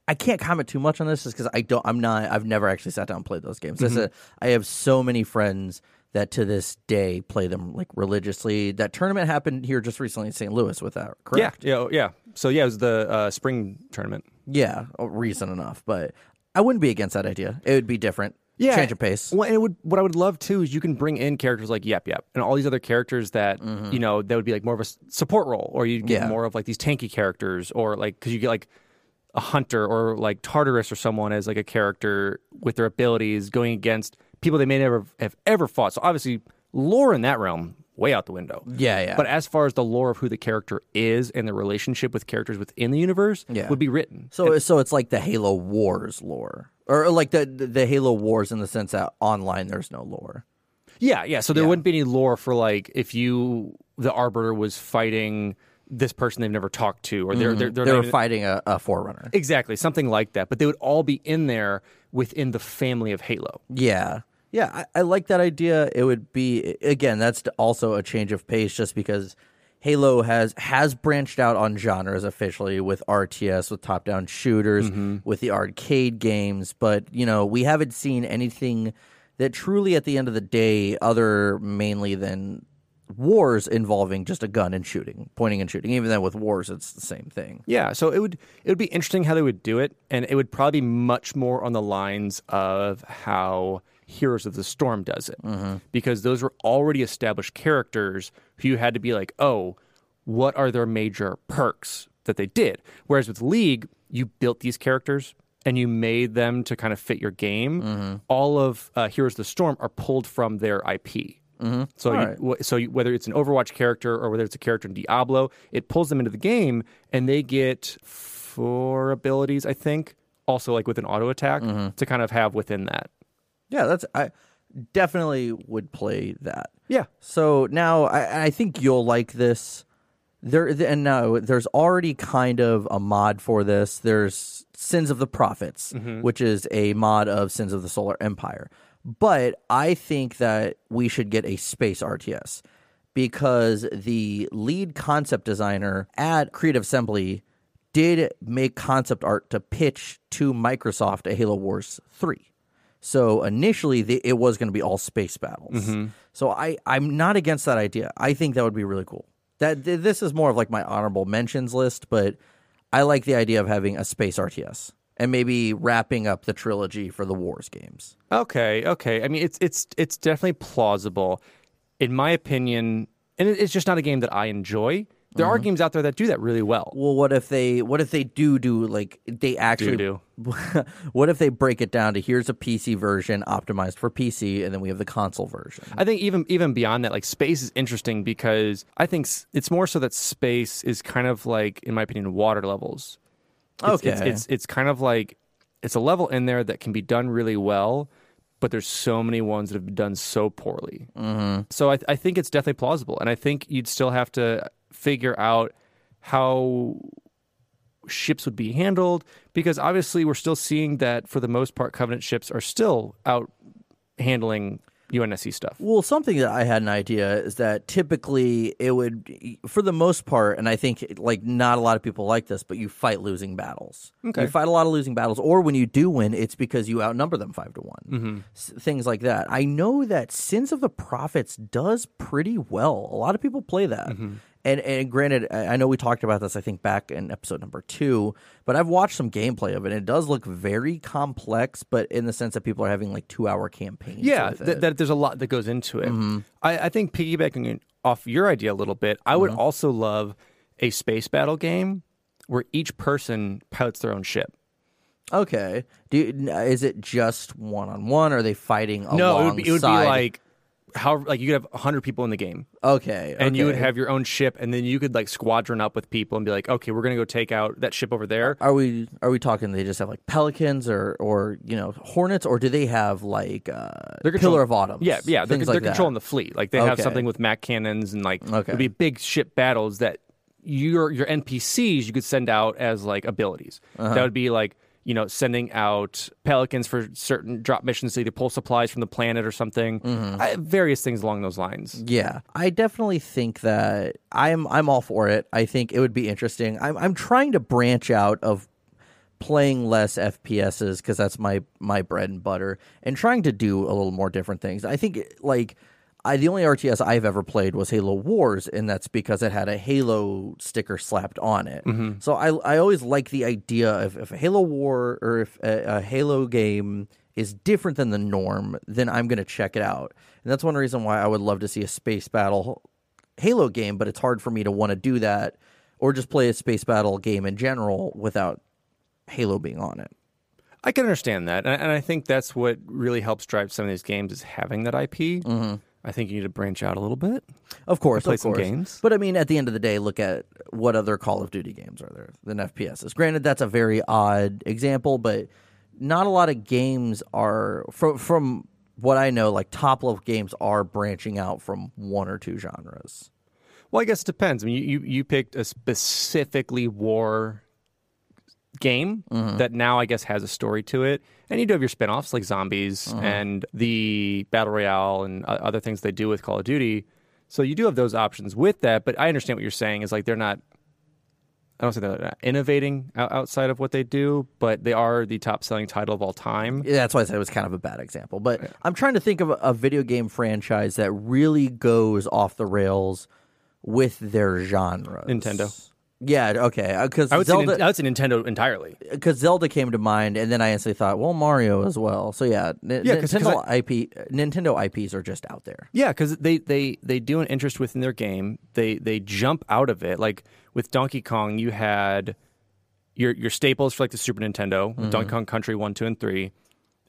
I can't comment too much on this just because I don't. I'm not. I've never actually sat down and played those games. This is- mm-hmm. I have so many friends that to this day play them like religiously. That tournament happened here just recently in St. Louis with that. Correct? Yeah. Yeah. oh, Yeah. So yeah, it was the uh, spring tournament. Yeah, oh, reason enough. But I wouldn't be against that idea. It would be different. Yeah, change of pace. Well, and it would, what I would love too is you can bring in characters like Yapyap and all these other characters that you know that would be like more of a support role, or you'd get Mm-hmm. Yeah. more of like these tanky characters, or like because you get like a hunter or like Tartarus or someone as like a character with their abilities going against people they may never have ever fought. So obviously, lore in that realm way out the window. Yeah, yeah. But as far as the lore of who the character is and the relationship with characters within the universe Yeah. would be written. So so it's like the Halo Wars lore, or like the the Halo Wars in the sense that online there's no lore. Yeah, yeah. So there Yeah. wouldn't be any lore for like if you the arbiter was fighting this person they've never talked to, or they're mm-hmm. they're, they're they were even- fighting a, a forerunner. exactly something like that. But they would all be in there within the family of Halo. Yeah. Yeah, I, I like that idea. It would be again, that's also a change of pace just because Halo has has branched out on genres officially with RTS, with top down shooters, mm-hmm. with the arcade games, but you know, we haven't seen anything that truly at the end of the day, other mainly than wars involving just a gun and shooting, pointing and shooting. Even then with wars it's the same thing. Yeah, so it would it would be interesting how they would do it, and it would probably be much more on the lines of how Heroes of the Storm does it, mm-hmm. because those were already established characters who you had to be like, oh, what are their major perks that they did? Whereas with League, you built these characters and you made them to kind of fit your game. Mm-hmm. All of uh, Heroes of the Storm are pulled from their IP. Mm-hmm. So, you, Alright. wh- so you, whether it's an Overwatch character or whether it's a character in Diablo, it pulls them into the game, and they get four abilities, I think, also like with an auto attack to kind of have within that. Yeah, that's I definitely would play that. Yeah. So now I, I think you'll like this. There and now there's already kind of a mod for this. There's Sins of the Prophets, mm-hmm. which is a mod of Sins of the Solar Empire. But I think that we should get a space RTS because the lead concept designer at Creative Assembly did make concept art to pitch to Microsoft a Halo Wars 3. So initially, the, it was going to be all space battles. Mm-hmm. So I, I'm not against that idea. I think that would be really cool. That th- this is more of like my honorable mentions list, but I like the idea of having a space RTS and maybe wrapping up the trilogy for the Wars games. Okay, okay. I mean, it's it's it's definitely plausible, in my opinion, and it's just not a game that I enjoy. There are games out there that do that really well. Well, what if they what if they do do like they actually Do what if they break it down to here's a PC version optimized for PC and then we have the console version. I think even even beyond that, like space is interesting because I think it's more so that space is kind of like, in my opinion, water levels. It's, it's, Okay. it's it's kind of like it's a level in there that can be done really well, but there's so many ones that have been done so poorly. Mm-hmm. So I, I think it's definitely plausible, and I think you'd still have to figure out how ships would be handled because obviously we're still seeing that for the most part covenant ships are still out handling UNSC stuff. Well, something that I had an idea is that typically it would, for the most part, and I think like not a lot of people like this, but you fight losing battles. Okay. You fight a lot of losing battles, or when you do win, it's because you outnumber them five to one. Mm-hmm. S- things like that. I know that Sins of the Prophets does pretty well. A lot of people play that. Mm-hmm. And, and granted, I know we talked about this, I think, back in episode number two, but I've watched some gameplay of it. And it does look very complex, but in the sense that people are having like two hour campaigns. Yeah, th- that there's a lot that goes into it. Mm-hmm. I, I think piggybacking off your idea a little bit, I would mm-hmm. also love a space battle game where each person pilots their own ship. Okay. Do you, is it just one on one? Are they fighting No, it would, be, it would be like how like you could have 100 people in the game Okay, and you would have your own ship and then you could like squadron up with people and be like okay we're gonna go take out that ship over there Are we are we talking? They just have like pelicans or or you know hornets, or do they have like uh, They're pillar of autumn? yeah yeah they're, things they're like controlling that. the fleet like they have Okay. something with mac cannons and like Okay. it'd be big ship battles that your your npcs you could send out as like abilities Uh-huh. that would be like you know sending out pelicans for certain drop missions to either pull supplies from the planet or something Mm-hmm. I, various things along those lines Yeah, I definitely think that I'm I'm all for it. I think it would be interesting. I'm I'm trying to branch out of playing less FPSs because that's my my bread and butter, and trying to do a little more different things. I think like I the only RTS I've ever played was Halo Wars, and that's because it had a Halo sticker slapped on it. So I I always like the idea of if a Halo War or if a, a Halo game is different than the norm, then I'm going to check it out. And that's one reason why I would love to see a space battle Halo game, but it's hard for me to want to do that or just play a space battle game in general without Halo being on it. I can understand that, and I, and I think that's what really helps drive some of these games is having that IP. Mm-hmm. I think you need to branch out a little bit. Of course, play of some course. games. But I mean, at the end of the day, look at what other Call of Duty games are there than FPSs. Granted, that's a very odd example, but not a lot of games are from from what I know. Like top level games are branching out from one or two genres. Well, I guess it depends. I mean, you, you, you picked a specifically war game Mm-hmm. that now I guess has a story to it, and you do have your spin-offs like zombies Uh-huh. and the battle royale and uh, other things they do with Call of Duty. So you do have those options with that, but I understand what you're saying is like they're not. I don't say they're not innovating outside of what they do, but they are the top-selling title of all time. Yeah, that's why I said it was kind of a bad example. But I'm trying to think of a, a video game franchise that really goes off the rails with their genre. Nintendo. Yeah, okay. Uh, because I would say Zelda, I would say Nintendo entirely. because Zelda came to mind, and then I instantly thought, well, Mario as well. So yeah, N- Yeah, Nintendo IP, uh, Nintendo IPs are just out there. Yeah, because they, they they do an interest within their game. They they jump out of it. Like with Donkey Kong, you had your your staples for like the Super Nintendo, Mm-hmm. Donkey Kong Country one, two, and three,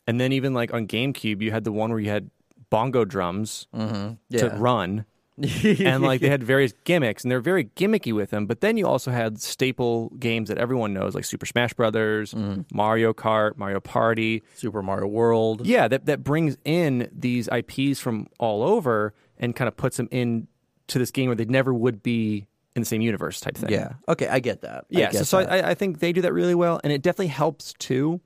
and then even like on GameCube, you had the one where you had bongo drums mm-hmm. to Yeah. run, and like they had various gimmicks, and they're very gimmicky with them. But then you also had staple games that everyone knows, like Super Smash Brothers, Mm-hmm. Mario Kart, Mario Party. Super Mario World. Yeah, that that brings in these IPs from all over and kind of puts them in to this game where they never would be in the same universe type thing. Yeah. Okay, I get that. I yeah. So, get so that. I, I think they do that really well, and it definitely helps too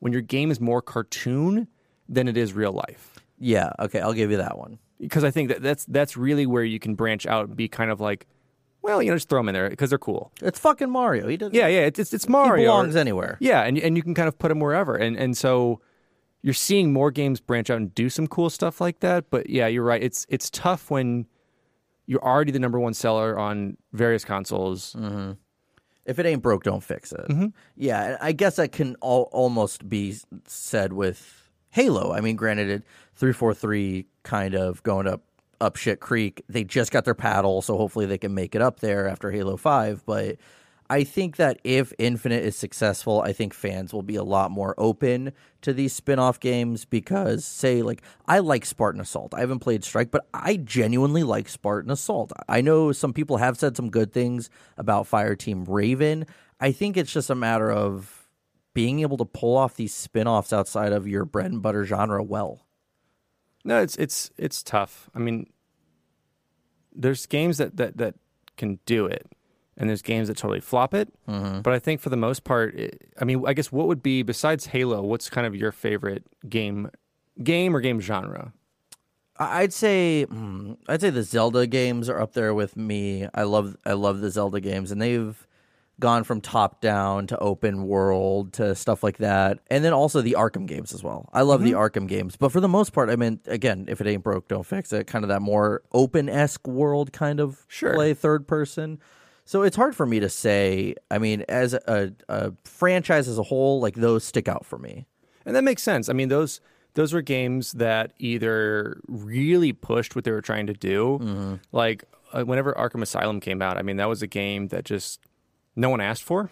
when your game is more cartoon than it is real life. yeah. Okay, I'll give you that one. Because I think that that's that's really where you can branch out and be kind of like, well, you know, just throw them in there because they're cool. It's fucking Mario. He does. Yeah, yeah, it's it's, it's Mario. He belongs or- anywhere. Yeah, and and you can kind of put them wherever, and and so you're seeing more games branch out and do some cool stuff like that. But yeah, you're right. It's it's tough when you're already the number one seller on various consoles. If it ain't broke, don't fix it. Mm-hmm. Yeah, I guess that can al- almost be said with Halo. I mean, granted, it three four three kind of going up up shit creek. They just got their paddle, so hopefully they can make it up there after Halo Five. But I think that if Infinite is successful, I think fans will be a lot more open to these spin-off games because say like I like Spartan Assault. I haven't played Strike, but I genuinely like Spartan Assault. I know some people have said some good things about Fireteam Raven. I think it's just a matter of being able to pull off these spin-offs outside of your bread and butter genre well. No, it's it's it's tough. I mean, there's games that that that can do it, and there's games that totally flop it. Mm-hmm. But I think for the most part, it, I mean, I guess what would be besides Halo? What's kind of your favorite game, game or game genre? I'd say hmm, I'd say the Zelda games are up there with me. I love I love the Zelda games, and they've gone from top down to open world to stuff like that, and then also the Arkham games as well. I love the Arkham games, but for the most part, I mean, again, if it ain't broke, don't fix it. Kind of that more open esque world kind of Sure. play, third person. So it's hard for me to say. I mean, as a, a franchise as a whole, like those stick out for me. And that makes sense. I mean, those those were games that either really pushed what they were trying to do. Mm-hmm. Like uh, whenever Arkham Asylum came out, I mean, that was a game that just no one asked for,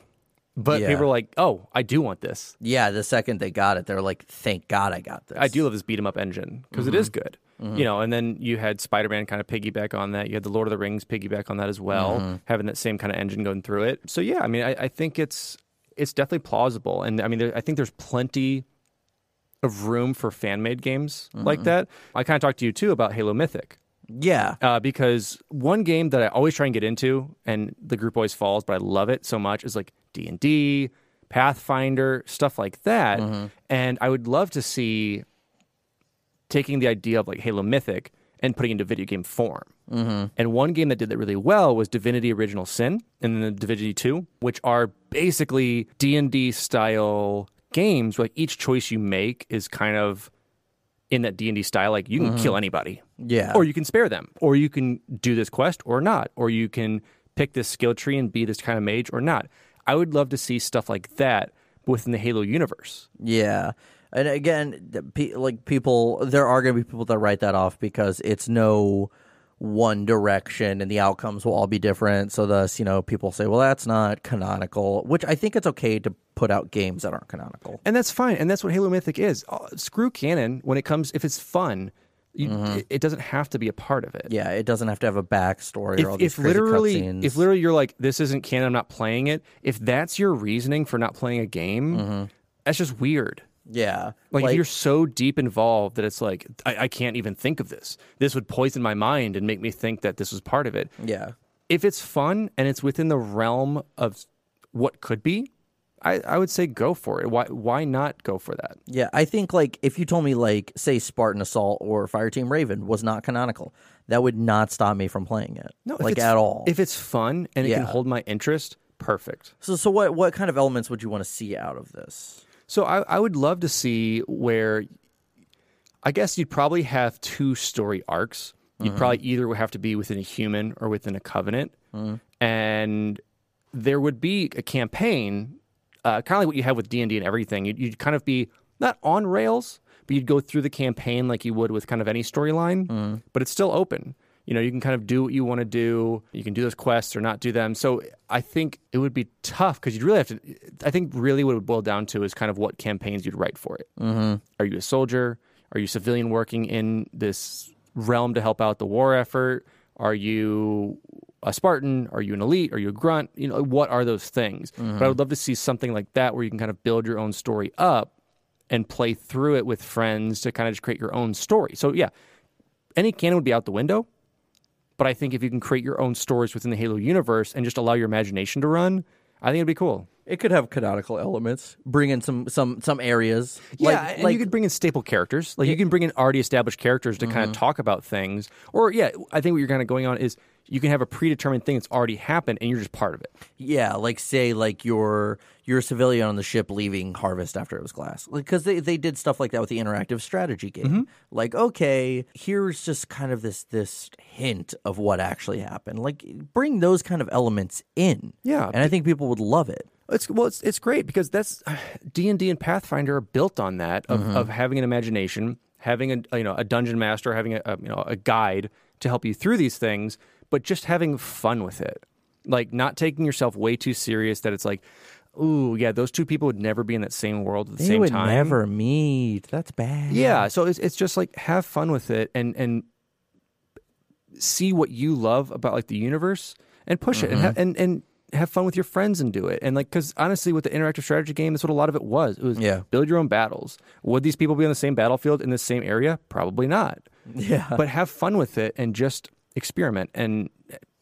but Yeah. people were like, "Oh, I do want this. Yeah, the second they got it, they're like, "Thank God I got this." I do love this beat 'em up engine because mm-hmm. is good." You know, and then you had Spider Man kind of piggyback on that. You had the Lord of the Rings piggyback on that as well, mm-hmm. having that same kind of engine going through it. So yeah, I mean, I, I think it's it's definitely plausible, and I mean, there, I think there's plenty of room for fan made games like mm-hmm. that. I kind of talked to you too about Halo Mythic Yeah. uh, because one game that I always try and get into, and the group always falls, but I love it so much, is like D and D, Pathfinder, stuff like that. And I would love to see taking the idea of like Halo Mythic and putting it into video game form. Mm-hmm. And one game that did that really well was Divinity: Original Sin and then Divinity Two, which are basically D and D style games. Where, like each choice you make is kind of in that D and D style. Like you can kill mm-hmm. anybody, Yeah. or you can spare them, or you can do this quest or not, or you can pick this skill tree and be this kind of mage or not. I would love to see stuff like that within the Halo universe. Yeah. And again, like people, there are going to be people that write that off because it's no one direction and the outcomes will all be different. So, thus, you know, people say, well, that's not canonical, which I think it's okay to put out games that aren't canonical. And that's fine. And that's what Halo Mythic is. Uh, screw canon when it comes, if it's fun, you, it, it doesn't have to be a part of it. Yeah, it doesn't have to have a backstory or all If, if literally, cutscenes. if literally you're like, this isn't canon, I'm not playing it. If that's your reasoning for not playing a game, that's just weird. Yeah, Like, if you're so deep involved that it's like, I, I can't even think of this. This would poison my mind and make me think that this was part of it. yeah, If it's fun and it's within the realm of what could be, I, I would say go for it. Why why not go for that? yeah. I think like if you told me like say Spartan Assault or Fireteam Raven was not canonical, that would not stop me from playing it. No, like at all. If it's fun and it can hold my interest, perfect. so, so what what kind of elements would you want to see out of this? So I, I would love to see where I guess you'd probably have two story arcs. You'd Mm-hmm. probably either have to be within a human or within a covenant. Mm-hmm. And there would be a campaign, uh, kind of like what you have with D&D and everything. You'd, you'd kind of be not on rails, but you'd go through the campaign like you would with kind of any storyline, Mm-hmm. but it's still open. You know, you can kind of do what you want to do. You can do those quests or not do them. So I think it would be tough because you'd really have to. I think really what it would boil down to is kind of what campaigns you'd write for it. Mm-hmm. Are you a soldier? Are you civilian working in this realm to help out the war effort? Are you a Spartan? Are you an elite? Are you a grunt? You know, what are those things? But I would love to see something like that where you can kind of build your own story up and play through it with friends to kind of just create your own story. So yeah, any canon would be out the window. But I think if you can create your own stories within the Halo universe and just allow your imagination to run, I think it'd be cool. It could have canonical elements. Bring in some some some areas. Yeah, like, and like you could bring in staple characters. Like you can bring in already established characters to kind of mm-hmm. talk about things. Or yeah, I think what you're kind of going on is you can have a predetermined thing that's already happened and you're just part of it. yeah, like say like you're you're a civilian on the ship leaving Harvest after it was glass. Like because they they did stuff like that with the interactive strategy game. Mm-hmm. Like okay, here's just kind of this this hint of what actually happened. Like bring those kind of elements in. Yeah. and I think people would love it. It's well, it's it's great because that's D and D and Pathfinder are built on that of, Mm-hmm. of having an imagination, having a you know a dungeon master, having a, a you know a guide to help you through these things, but just having fun with it, like not taking yourself way too serious. That it's like, ooh, yeah, those two people would never be in that same world at the They same would time. never meet. That's bad. Yeah, so it's it's just like have fun with it and and see what you love about like the universe and push it and Mm-hmm. ha- and and have fun with your friends and do it. And like cuz honestly with the interactive strategy game that's what a lot of it was. It was Yeah. build your own battles. Would these people be on the same battlefield in the same area? Probably not. yeah. But have fun with it and just experiment and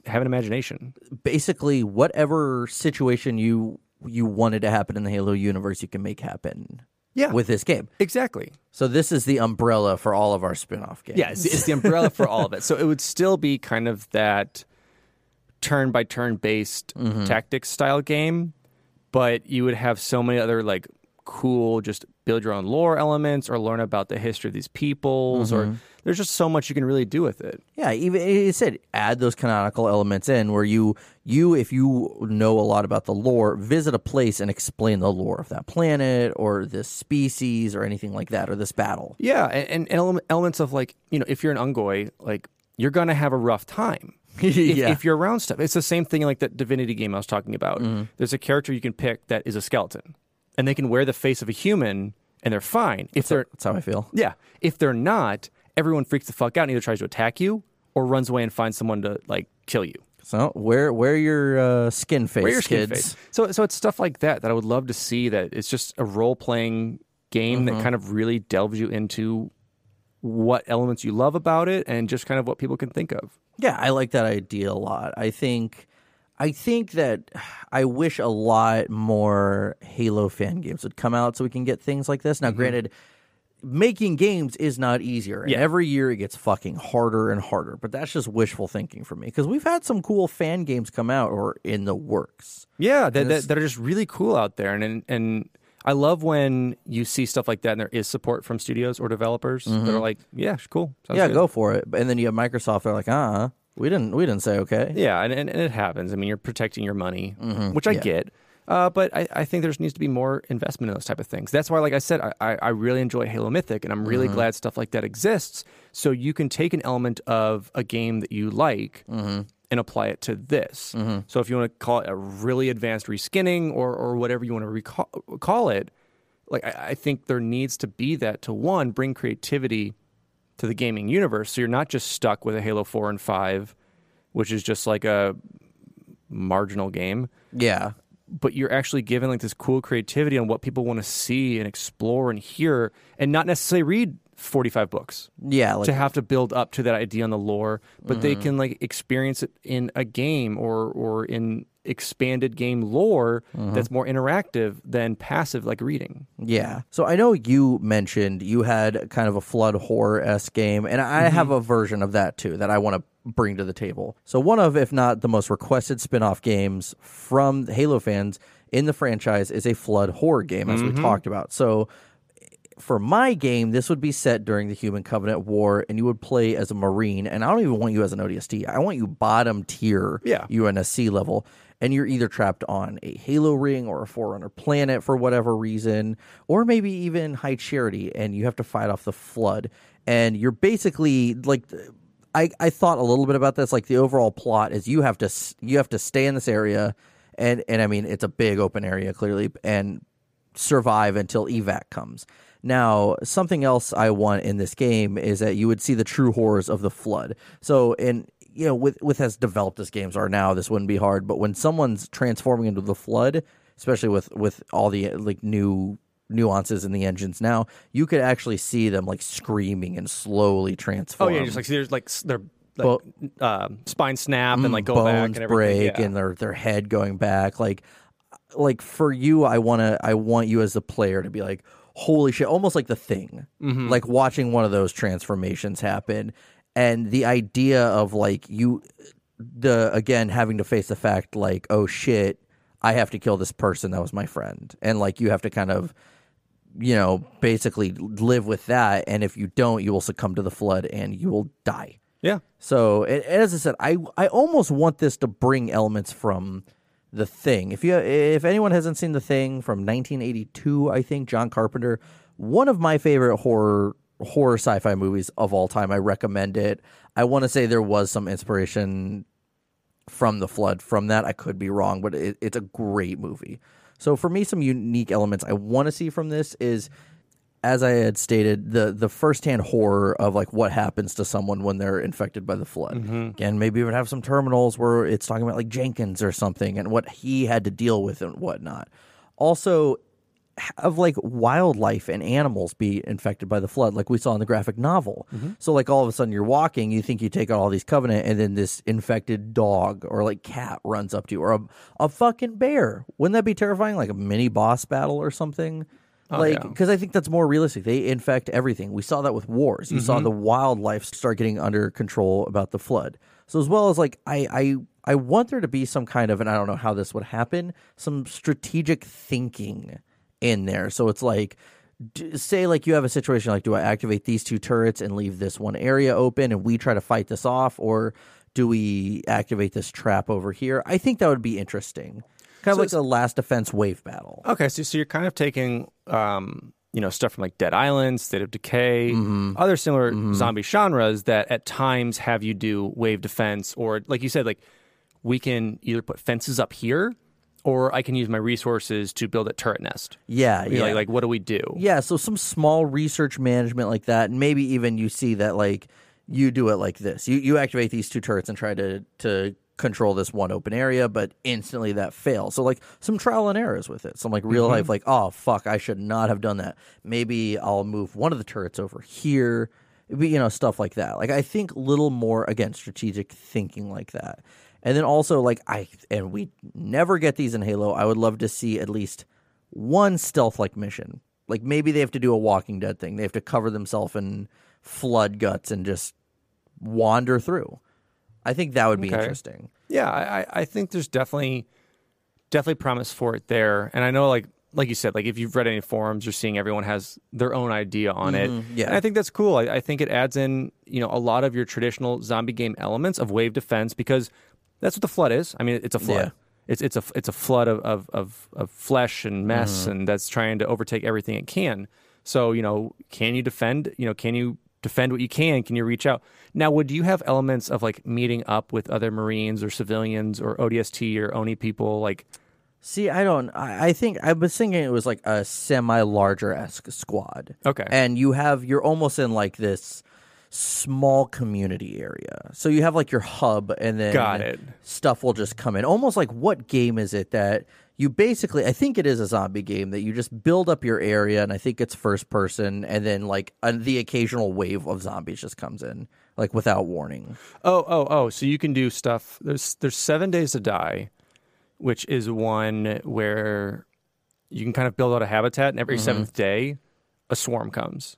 have an imagination. basically whatever situation you you wanted to happen in the Halo universe, you can make happen. Yeah. With this game. Exactly. So this is the umbrella for all of our spin-off games. Yeah, it's, it's the umbrella for all of it. So it would still be kind of that turn by turn based mm-hmm. tactics style game, but you would have so many other like cool just build your own lore elements or learn about the history of these peoples or mm-hmm. There's just so much you can really do with it. Yeah, even it said add those canonical elements in where you you if you know a lot about the lore, visit a place and explain the lore of that planet or this species or anything like that or this battle. Yeah, and, and ele- elements of like, you know, if you're an Unggoy, like you're going to have a rough time. if, Yeah. if you're around stuff. It's the same thing like that Divinity game I was talking about. Mm-hmm. There's a character you can pick that is a skeleton, and they can wear the face of a human, and they're fine. If they're That's how I feel. yeah, if they're not, everyone freaks the fuck out and either tries to attack you or runs away and finds someone to like kill you. So wear wear your uh, skin face, Wear your skin kids. face. So so it's stuff like that that I would love to see. That it's just a role playing game Mm-hmm. that kind of really delves you into what elements you love about it and just kind of what people can think of. Yeah, I like that idea a lot. I think I think that I wish a lot more Halo fan games would come out so we can get things like this. Now, granted, making games is not easier. And Yeah. every year it gets fucking harder and harder. But that's just wishful thinking for me because we've had some cool fan games come out or in the works. Yeah, that, that, that, are just really cool out there, and, and and I love when you see stuff like that, and there is support from studios or developers that are like, yeah, cool, sounds Mm-hmm. yeah, good." go for it. And then you have Microsoft. They're like, uh, we didn't, we didn't say okay. Yeah, and, and, and it happens. I mean, you're protecting your money, which I Mm-hmm. Yeah. get. Uh, but I, I think there needs to be more investment in those type of things. That's why, like I said, I, I, really enjoy Halo Mythic, and I'm really Mm-hmm. glad stuff like that exists. So you can take an element of a game that you like Mm-hmm. and apply it to this. So if you want to call it a really advanced reskinning or, or whatever you want to recall, call it, like I, I think there needs to be that to one bring creativity to the gaming universe. So you're not just stuck with a Halo 4 and 5, which is just like a marginal game, Yeah. But you're actually given like this cool creativity on what people want to see and explore and hear and not necessarily read 45 books Yeah. Like, to have to build up to that idea on the lore, but they Mm-hmm. can like experience it in a game or or in expanded game lore Mm-hmm. that's more interactive than passive like reading. Yeah. So I know you mentioned you had kind of a flood horror esque game, and I have a version of that too that I want to bring to the table. So one of, if not the most requested spin off games from Halo fans in the franchise is a flood horror game, as we talked about. So for my game, this would be set during the Human Covenant War, and you would play as a Marine. And I don't even want you as an ODST. I want you bottom tier Yeah. UNSC level. And you're either trapped on a Halo ring or a Forerunner planet for whatever reason, or maybe even High Charity, and you have to fight off the Flood. And you're basically like. I, I thought a little bit about this. Like the overall plot is you have to you have to stay in this area, and and I mean it's a big open area clearly, and survive until evac comes. Now, something else I want in this game is that you would see the true horrors of the flood. So, in you know, with with as developed as games are now, this wouldn't be hard. But when someone's transforming into the flood, especially with with all the like new nuances in the engines now, you could actually see them like screaming and slowly transform. Oh yeah, just like there's like their like, uh, spine snap and like go back Mm, bones and break yeah. and their their head going back like like for you i want to i want you as the player to be like holy shit almost like the thing Mm-hmm. like watching one of those transformations happen and the idea of like you the again having to face the fact like oh shit i have to kill this person that was my friend and like you have to kind of you know basically live with that and if you don't you will succumb to the flood and you will die yeah. so, a- as I said, I I almost want this to bring elements from the Thing. If you if anyone hasn't seen the Thing from 1982, I think John Carpenter, one of my favorite horror horror sci-fi movies of all time. I recommend it. I want to say there was some inspiration from the flood from that. I could be wrong, but it, it's a great movie. So for me, some unique elements I want to see from this is as I had stated, the the firsthand horror of like what happens to someone when they're infected by the flood. Mm-hmm. and maybe even have some terminals where it's talking about like Jenkins or something and what he had to deal with and whatnot. Also, have like wildlife and animals be infected by the flood, like we saw in the graphic novel. Mm-hmm. So, like all of a sudden, you're walking, you think you take out all these covenant, and then this infected dog or like cat runs up to you, or a, a fucking bear. Wouldn't that be terrifying? Like a mini boss battle or something. Oh, like, yeah. because I think that's more realistic. They infect everything. We saw that with wars. You saw mm-hmm. the wildlife start getting under control about the flood. So as well as like, I, I, I want there to be some kind of, and I don't know how this would happen, some strategic thinking in there. So it's like, say like you have a situation like, do I activate these two turrets and leave this one area open, and we try to fight this off, or do we activate this trap over here? I think that would be interesting. Kind of like a last defense wave battle. Okay, so, so you're kind of taking, um, you know, stuff from like Dead Island, State of Decay, Mm-hmm. other similar zombie genres that at times have you do wave defense, or like you said, like we can either put fences up here, or I can use my resources to build a turret nest. Yeah, You know, yeah. Like, like what do we do? Yeah, so some small research management like that, and maybe even you see that like you do it like this. You you activate these two turrets and try to to control this one open area, but instantly that fails. So like some trial and errors with it. Some like real life mm-hmm. like, oh fuck, I should not have done that. Maybe I'll move one of the turrets over here. You know, stuff like that. Like I think little more again, strategic thinking like that. And then also like I and we never get these in Halo. I would love to see at least one stealth like mission. Like maybe they have to do a Walking Dead thing. They have to cover themselves in flood guts and just wander through. I think that would be Okay. interesting. Yeah, I, I- think there's definitely definitely promise for it there. And I know like like you said, like if you've read any forums, you're seeing everyone has their own idea on it. Mhm, yeah. And I think that's cool. I, I think it adds in, you know, a lot of your traditional zombie game elements of wave defense because that's what the flood is. I mean, it's a flood. Yeah. It's it's a it's a flood of of of, of flesh and mess, Mm-hmm. and that's trying to overtake everything it can. So you know, can you defend? You know, can you defend what you can? Can you reach out? Now, would you have elements of like meeting up with other Marines or civilians or ODST or ONI people? Like, See, I don't. I, I think I was thinking it was like a semi larger esque squad. Okay. and you have you're almost in like this small community area. So you have like your hub, and then Got it. Stuff will just come in. Almost like what game is it that you basically? I think it is a zombie game that you just build up your area, and I think it's first person, and then like uh, the occasional wave of zombies just comes in like without warning. oh, oh, oh, so you can do stuff. There's there's seven days to die, which is one where you can kind of build out a habitat, and Mm-hmm. every seventh day, a swarm comes.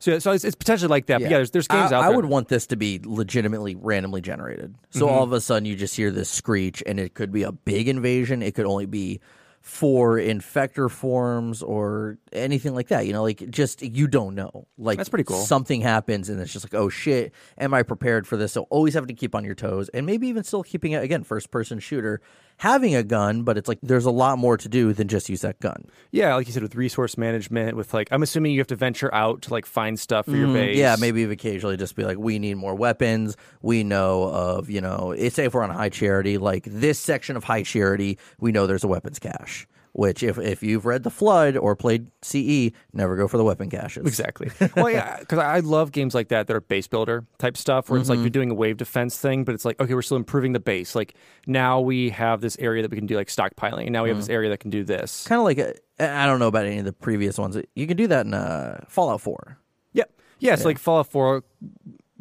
So, so it's, it's potentially like that. But yeah, there's, there's games I, out there. I would want this to be legitimately randomly generated. So mm-hmm. all of a sudden you just hear this screech, and it could be a big invasion. It could only be four infector forms or anything like that. You know, like just you don't know. Like That's pretty cool. Something happens, and it's just like, oh shit, am I prepared for this? So always having to keep on your toes, and maybe even still keeping it again first person shooter, having a gun, but it's like there's a lot more to do than just use that gun. Yeah, like you said, with resource management, with like, I'm assuming you have to venture out to like find stuff for your base. Mm, Yeah, maybe occasionally just be like, we need more weapons. We know of, you know, it's say if we're on high charity, like this section of high charity, we know there's a weapons cache. Which, if if you've read the Flood or played CE, never go for the weapon caches. Exactly. well, yeah, because I love games like that that are base builder type stuff, where it's like Mm-hmm. you're doing a wave defense thing, but it's like okay, we're still improving the base. Like now we have this area that we can do like stockpiling, and now we have Mm-hmm. this area that can do this. Kind of like a, I don't know about any of the previous ones. You can do that in uh, Fallout Four. Yeah, yeah. It's like Fallout Four,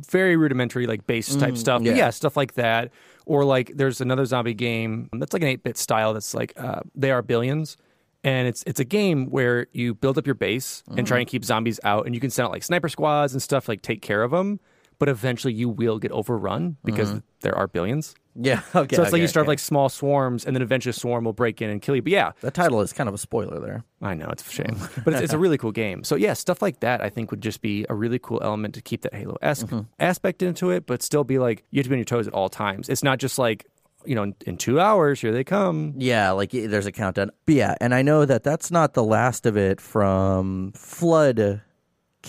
very rudimentary like base type stuff. Mm, yeah. yeah, stuff like that. Or like there's another zombie game that's like an eight bit style. That's like uh, they are billions. And it's it's a game where you build up your base and Mm-hmm. try and keep zombies out, and you can send out like sniper squads and stuff like take care of them. But eventually, you will get overrun because there are billions. Yeah. Okay. so it's like you start okay. like small swarms, and then eventually a swarm will break in and kill you. But yeah, that title is kind of a spoiler there. I know it's a shame, but it's, it's a really cool game. So yeah, stuff like that I think would just be a really cool element to keep that Halo esque Mm-hmm. aspect into it, but still be like you have to be on your toes at all times. It's not just like you know in, in two hours here they come. Yeah, like there's a countdown. But yeah, and I know that that's not the last of it from Flood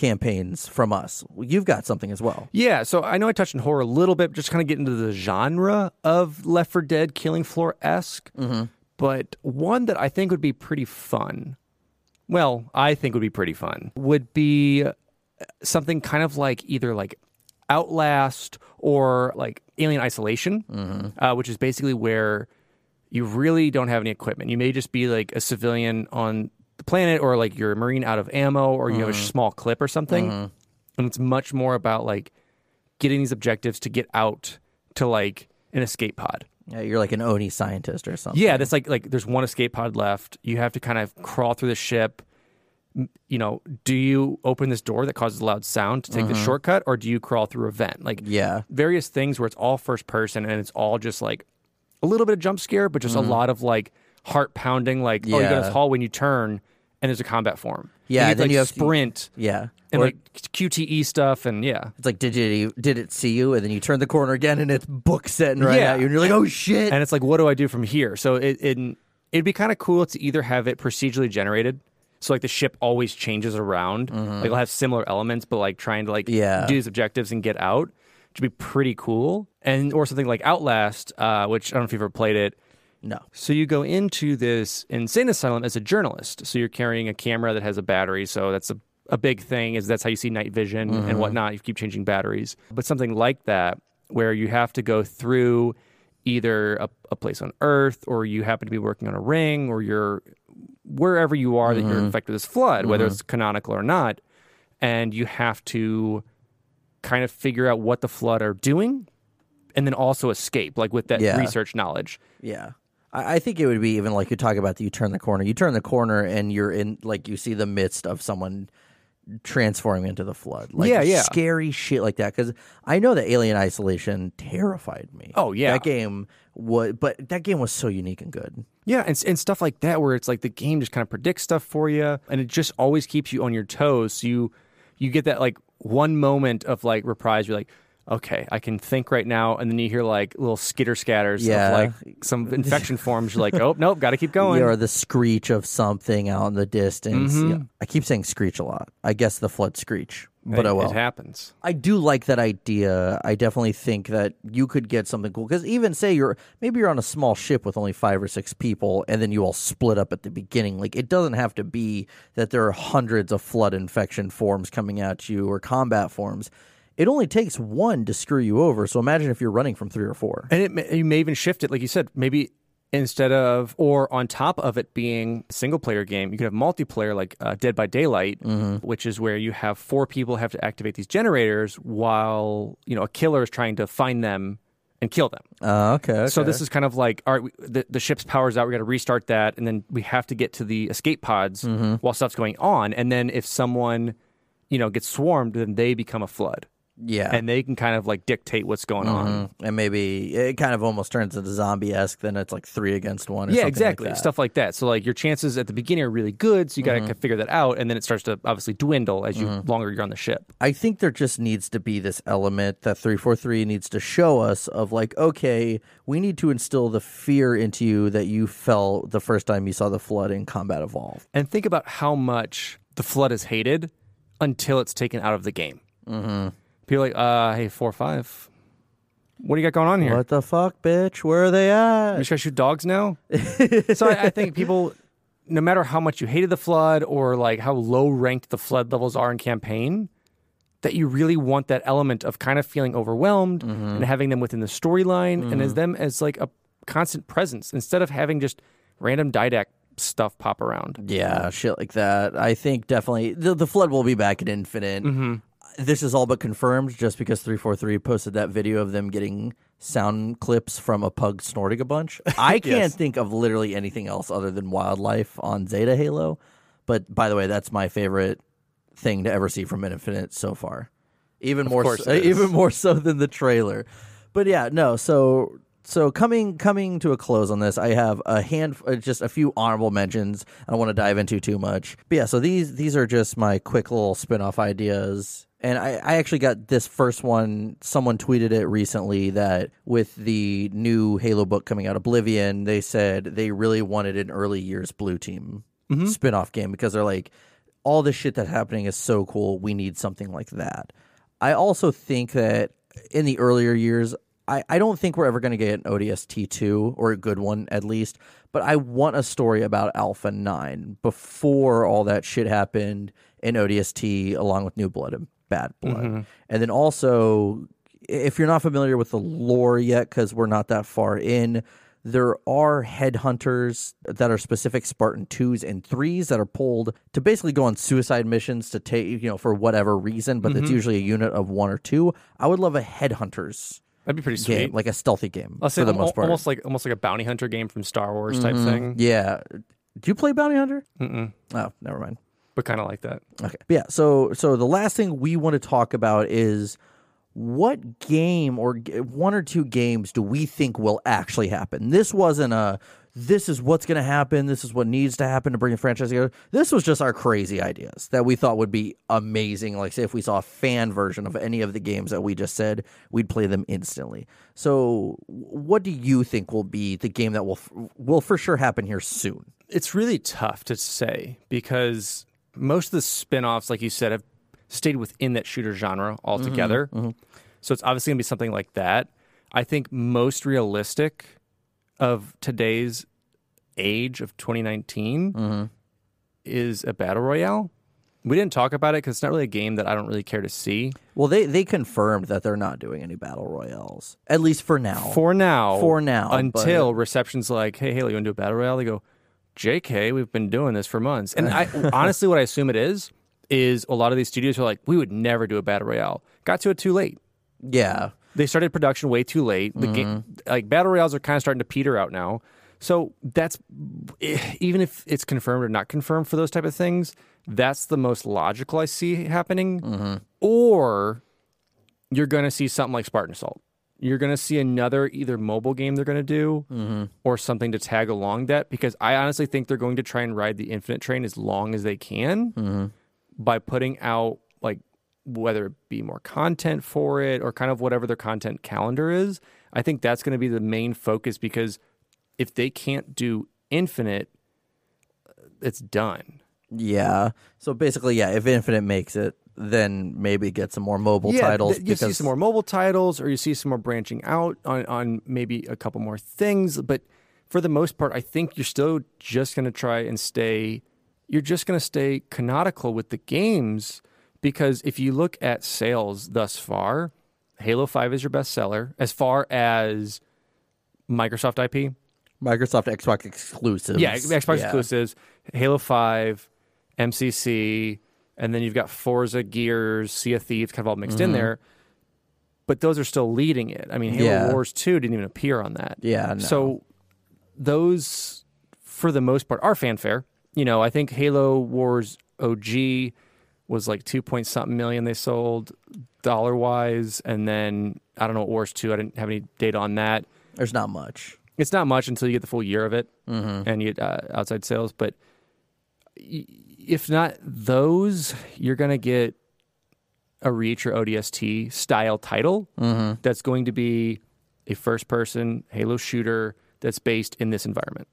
campaigns from us. You've got something as well. Yeah, so I know I touched on horror a little bit, just kind of get into the genre of Left 4 Dead Killing Floor esque, Mm-hmm. but one that I think would be pretty fun. Well, I think would be pretty fun would be uh, something kind of like either like Outlast or like Alien Isolation, Mm-hmm. uh, which is basically where you really don't have any equipment. You may just be like a civilian on the planet, or like you're a marine out of ammo, or you have a Mm-hmm. small clip or something. Mm-hmm. And it's much more about like getting these objectives to get out to like an escape pod. Yeah, you're like an Oni scientist or something. Yeah, that's like like there's one escape pod left. You have to kind of crawl through the ship. You know, do you open this door that causes a loud sound to take the mm-hmm. shortcut, or do you crawl through a vent? Like Yeah. various things where it's all first person and it's all just like a little bit of jump scare, but just a mm-hmm. lot of like heart pounding. Like oh, you go Yeah. to this hall when you turn, and there's a combat form. Yeah, you need then like you have sprint Yeah. and Or like QTE stuff, and yeah. it's like did it did it see you and then you turn the corner again and it's book setting right Yeah. at you and you're like, "Oh shit." and it's like, what do I do from here? So it, it it'd be kind of cool to either have it procedurally generated, so like the ship always changes around, like it'll have similar elements, but like trying to like Mm-hmm. Yeah. do these objectives and get out, which would be pretty cool. And or something like Outlast, uh, which I don't know if you've ever played it. No. So you go into this insane asylum as a journalist. So you're carrying a camera that has a battery. So that's a, a big thing is that's how you see night vision and mm-hmm. whatnot. You keep changing batteries. But something like that, where you have to go through either a, a place on Earth or you happen to be working on a ring or you're wherever you are that you're mm-hmm. infected with this flood, whether it's mm-hmm. canonical or not, and you have to kind of figure out what the flood are doing and then also escape, like with that Yeah. research knowledge. Yeah. I I think it would be even like you talk about the you turn the corner. You turn the corner and you're in like you see the midst of someone transforming into the flood. Like Yeah, yeah. scary shit like that. Because I know that Alien Isolation terrified me. Oh, yeah. that game was, but that game was so unique and good. Yeah, and, and stuff like that, where it's like the game just kind of predicts stuff for you, and it just always keeps you on your toes. So you you get that like one moment of like reprise. You're like, okay, I can think right now, and then you hear like little skitter scatters Yeah. of like some infection forms. You're like, oh nope, got to keep going. or the screech of something out in the distance. Mhm. Yeah. I keep saying screech a lot. I guess the flood screech, but it, oh well. it happens. I do like that idea. I definitely think that you could get something cool because even say you're maybe you're on a small ship with only five or six people, and then you all split up at the beginning. Like it doesn't have to be that there are hundreds of flood infection forms coming at you or combat forms. It only takes one to screw you over. So imagine if you're running from three or four. And it may, you may even shift it, like you said, maybe instead of or on top of it being a single player game, you could have multiplayer like uh, Dead by Daylight, which is where you have four people have to activate these generators while you know a killer is trying to find them and kill them. Uh, okay, So this is kind of like all right, we, the the ship's power's out. We got to restart that, and then we have to get to the escape pods Mm-hmm. while stuff's going on. And then if someone you know gets swarmed, then they become a flood, yeah. and they can kind of like dictate what's going on. Mhm. and maybe it kind of almost turns into zombie esque. Then it's like three against one. Or yeah, something exactly. Like that. Stuff like that. So like your chances at the beginning are really good. So you got to Mm-hmm. figure that out, and then it starts to obviously dwindle as you longer you're on the ship. I think there just needs to be this element that 343 needs to show us of like, okay, we need to instill the fear into you that you felt the first time you saw the flood in Combat Evolved. And think about how much the flood is hated until it's taken out of the game. Mm-hmm. People like, uh, hey, four or five. What do you got going on here? What the fuck, bitch? Where are they You at? just gotta shoot dogs now. so I, I think people, no matter how much you hated the flood or like how low ranked the flood levels are in campaign, that you really want that element of kind of feeling overwhelmed mm-hmm. and having them within the storyline and as mm-hmm. them as like a constant presence instead of having just random didact stuff pop around. Yeah, shit like that. I think definitely the, the flood will be back at Infinite. Mm-hmm. This is all but confirmed just because 343 posted that video of them getting sound clips from a pug snorting a bunch. I can't Yes. think of literally anything else other than wildlife on Zeta Halo. But by the way, that's my favorite thing to ever see from Infinite so far. Even more so, even more so than the trailer. But yeah, no, so so coming coming to a close on this, I have a hand, uh, just a few honorable mentions. I don't want to dive into too much, but yeah. So these these are just my quick little spin off ideas. And I, I actually got this first one. Someone tweeted it recently that with the new Halo book coming out, Oblivion, they said they really wanted an early years Blue Team spin off game because they're like, all this shit that's happening is so cool. We need something like that. I also think that in the earlier years, I, I don't think we're ever going to get an ODST 2 or a good one at least, but I want a story about Alpha 9 before all that shit happened in ODST along with New Blood and Bad Blood. Mm-hmm. And then also, if you're not familiar with the lore yet, because we're not that far in, there are headhunters that are specific Spartan twos and threes that are pulled to basically go on suicide missions to take, you know, for whatever reason, but it's mm-hmm. usually a unit of one or two. I would love a headhunters That'd be pretty sweet. game, like a stealthy game say for the most part. almost like almost like a bounty hunter game from Star Wars type Mhm. thing, Yeah. Do you play Bounty Hunter? Mm-mm. Oh, never mind. but kind of like that. Okay. But yeah. So so the last thing we want to talk about is what game or one or two games do we think will actually happen? This wasn't a this is what's going to happen. This is what needs to happen to bring the franchise together. This was just our crazy ideas that we thought would be amazing. Like, say, if we saw a fan version of any of the games that we just said, we'd play them instantly. So, what do you think will be the game that will f- will for sure happen here soon? It's really tough to say because most of the spin-offs, like you said, have stayed within that shooter genre altogether. Mm-hmm, mm-hmm. So it's obviously going to be something like that. I think most realistic of today's age of 2019 Mm-hmm. is a battle royale. We didn't talk about it because it's not really a game that I don't really care to see. Well, they they confirmed that they're not doing any battle royales, at least for now. For now. For now, Until reception's like, hey, Haley, you want to do a battle royale? They go, JK, we've been doing this for months. And I honestly, what I assume it is, is a lot of these studios are like, we would never do a battle royale. Got to it too late. yeah, They started production way too late. The game, mm-hmm. like battle royales are kind of starting to peter out now. So that's eh, even if it's confirmed or not confirmed for those type of things, that's the most logical I see happening. Mm-hmm. Or you're going to see something like Spartan Assault. You're going to see another either mobile game they're going to do mm-hmm. or something to tag along that because I honestly think they're going to try and ride the Infinite train as long as they can by putting out whether it be more content for it or kind of whatever their content calendar is. I think that's going to be the main focus because if they can't do Infinite, uh, it's done. yeah. So basically, yeah, if Infinite makes it, then maybe get some more mobile titles. th- you see some more mobile titles, or you see some more branching out on, on maybe a couple more things. But for the most part, I think you're still just going to try and stay. You're just going to stay canonical with the games because if you look at sales thus far, Halo Five is your best seller as far as Microsoft IP. Microsoft Xbox exclusives. Yeah, Xbox Yeah. exclusives, Halo 5, MCC, and then you've got Forza, Gears, Sea of Thieves, kind of all mixed in mm-hmm. there. But those are still leading it. I mean, Halo Yeah. Wars 2 didn't even appear on that. Yeah, no. So those, for the most part, are fanfare. You know, I think Halo Wars OG was like two point something million they sold dollar wise. And then I don't know what Wars 2, I didn't have any data on that There's not much. it's not much until you get the full year of it Mm-hmm. and you get uh, outside sales. But if not those, you're going to get a Reach or ODST style title Mm-hmm. that's going to be a first person Halo shooter that's based in this environment.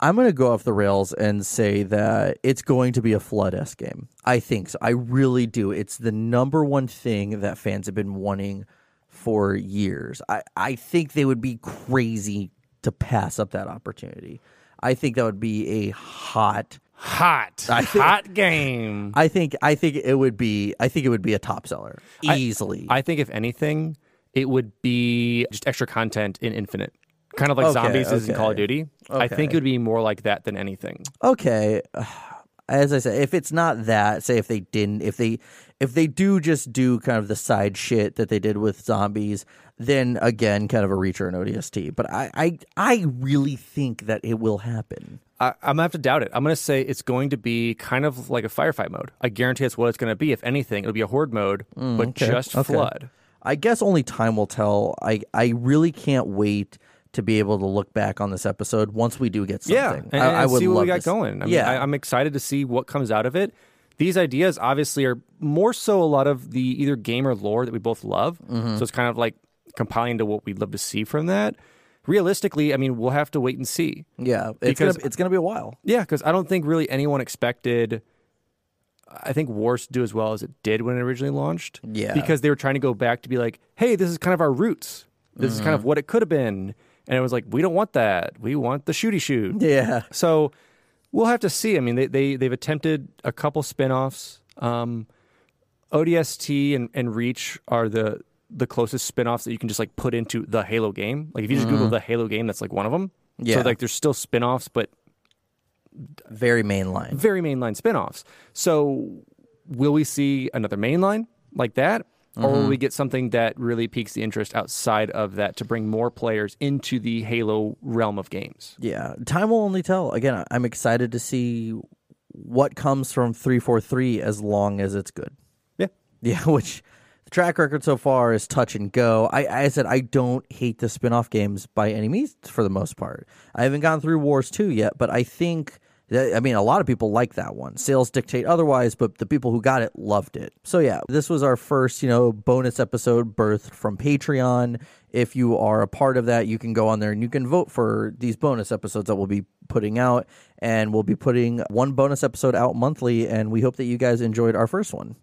I'm going to go off the rails and say that it's going to be a Flood S game. I think so. I really do. It's the number one thing that fans have been wanting for years. I, I think they would be crazy to pass up that opportunity. I think that would be a hot. Hot, I think- hot game. I think I think it would be I think it would be a top seller easily. I think if anything, it would be just extra content in Infinite, kind of like Okay, zombies is in Call of okay. Duty. I think it would be more like that than anything. okay as i said if it's not that say if they didn't if they if they do just do kind of the side shit that they did with zombies then again kind of a reach or an odst but i i, I really think that it will happen I, I'm gonna have to doubt it. I'm gonna say it's going to be kind of like a firefight mode. I guarantee that's what it's gonna be. If anything, it'll be a horde mode, but Mm, okay, just okay. flood. i guess only time will tell i i really can't wait to be able to look back on this episode once we do get Yeah, something and, I, and I would see what love we got to going. I mean, yeah I, I'm excited to see what comes out of it. These ideas obviously are more so a lot of the either gamer lore that we both love. Mm-hmm. So it's kind of like compiling to what we'd love to see from that. Realistically, I mean, we'll have to wait and see. yeah it's Because- gonna, it's gonna be a while Yeah, because I don't think really anyone expected. I think Wars to do as well as it did when it originally launched. Yeah. because they were trying to go back to be like, hey, this is kind of our roots. This is Mm-hmm. kind of what it could have been, and it was like, we don't want that. We want the shooty shoot. yeah So we'll have to see. I mean, they, they they've attempted a couple spin-offs. Um, ODST and, and Reach are the the closest spin-offs that you can just like put into the Halo game. Like if you just Google the Halo game, that's like one of them. Yeah. So like there's still spin-offs, but very mainline very mainline spin-offs. So will we see another mainline like that? Or will we mm-hmm. get something that really piques the interest outside of that to bring more players into the Halo realm of games? Yeah, time will only tell. Again, I'm excited to see what comes from 343 as long as it's good. Yeah. Yeah, which the track record so far is touch and go. I, I said I don't hate the spin off games by any means for the most part. I haven't gone through Wars 2 yet, but I think. I mean, a lot of people like that one. Sales dictate otherwise, but the people who got it loved it. So yeah, this was our first, you know, bonus episode birthed from Patreon. If you are a part of that, you can go on there and you can vote for these bonus episodes that we'll be putting out. And we'll be putting one bonus episode out monthly. And we hope that you guys enjoyed our first one.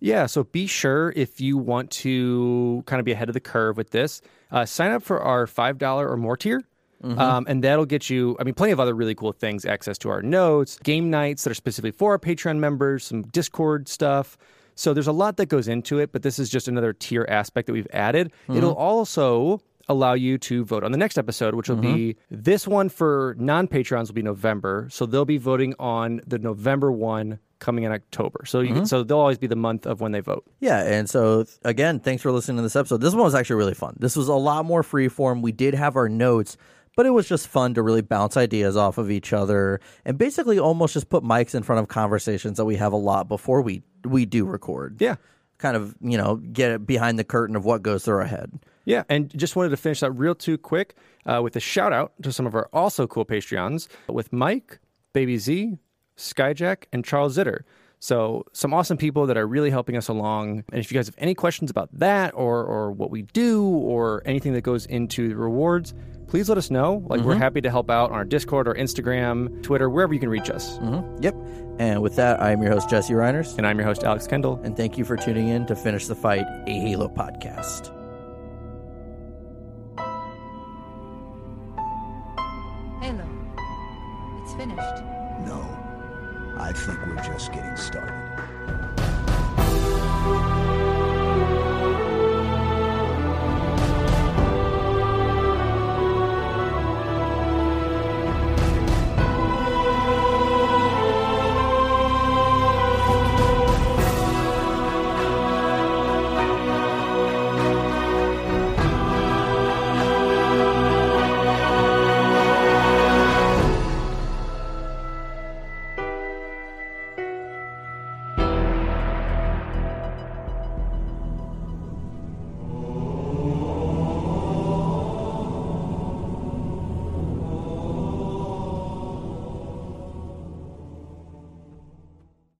Yeah, so be sure if you want to kind of be ahead of the curve with this, uh, sign up for our $5 or more tier. Mm-hmm. Um, and that'll get you, I mean, plenty of other really cool things access to our notes, game nights that are specifically for our Patreon members, some Discord stuff. So there's a lot that goes into it, but this is just another tier aspect that we've added. Mm-hmm. It'll also allow you to vote on the next episode, which will be mm-hmm. this one for non Patreons will be November. So they'll be voting on the November one coming in October. So you can, so they'll always be the month of when they vote. Yeah, and so again, thanks for listening to this episode. This one was actually really fun. This was a lot more freeform. We did have our notes, but it was just fun to really bounce ideas off of each other and basically almost just put mics in front of conversations that we have a lot before we we do record. Yeah. Kind of, you know, get it behind the curtain of what goes through our head. Yeah, and just wanted to finish that real too quick uh, with a shout out to some of our also cool Patreons with Mike, Baby Z, Skyjack, and Charles Zitter. So some awesome people that are really helping us along. And if you guys have any questions about that or or what we do or anything that goes into the rewards, please let us know. Like we're happy to help out on our Discord or Instagram, Twitter, wherever you can reach us. Mm-hmm. Yep. And with that, I am your host, Jesse Reiners. And I'm your host, Alex Kendall. And thank you for tuning in to Finish the Fight, a Halo podcast. I think we're just getting started.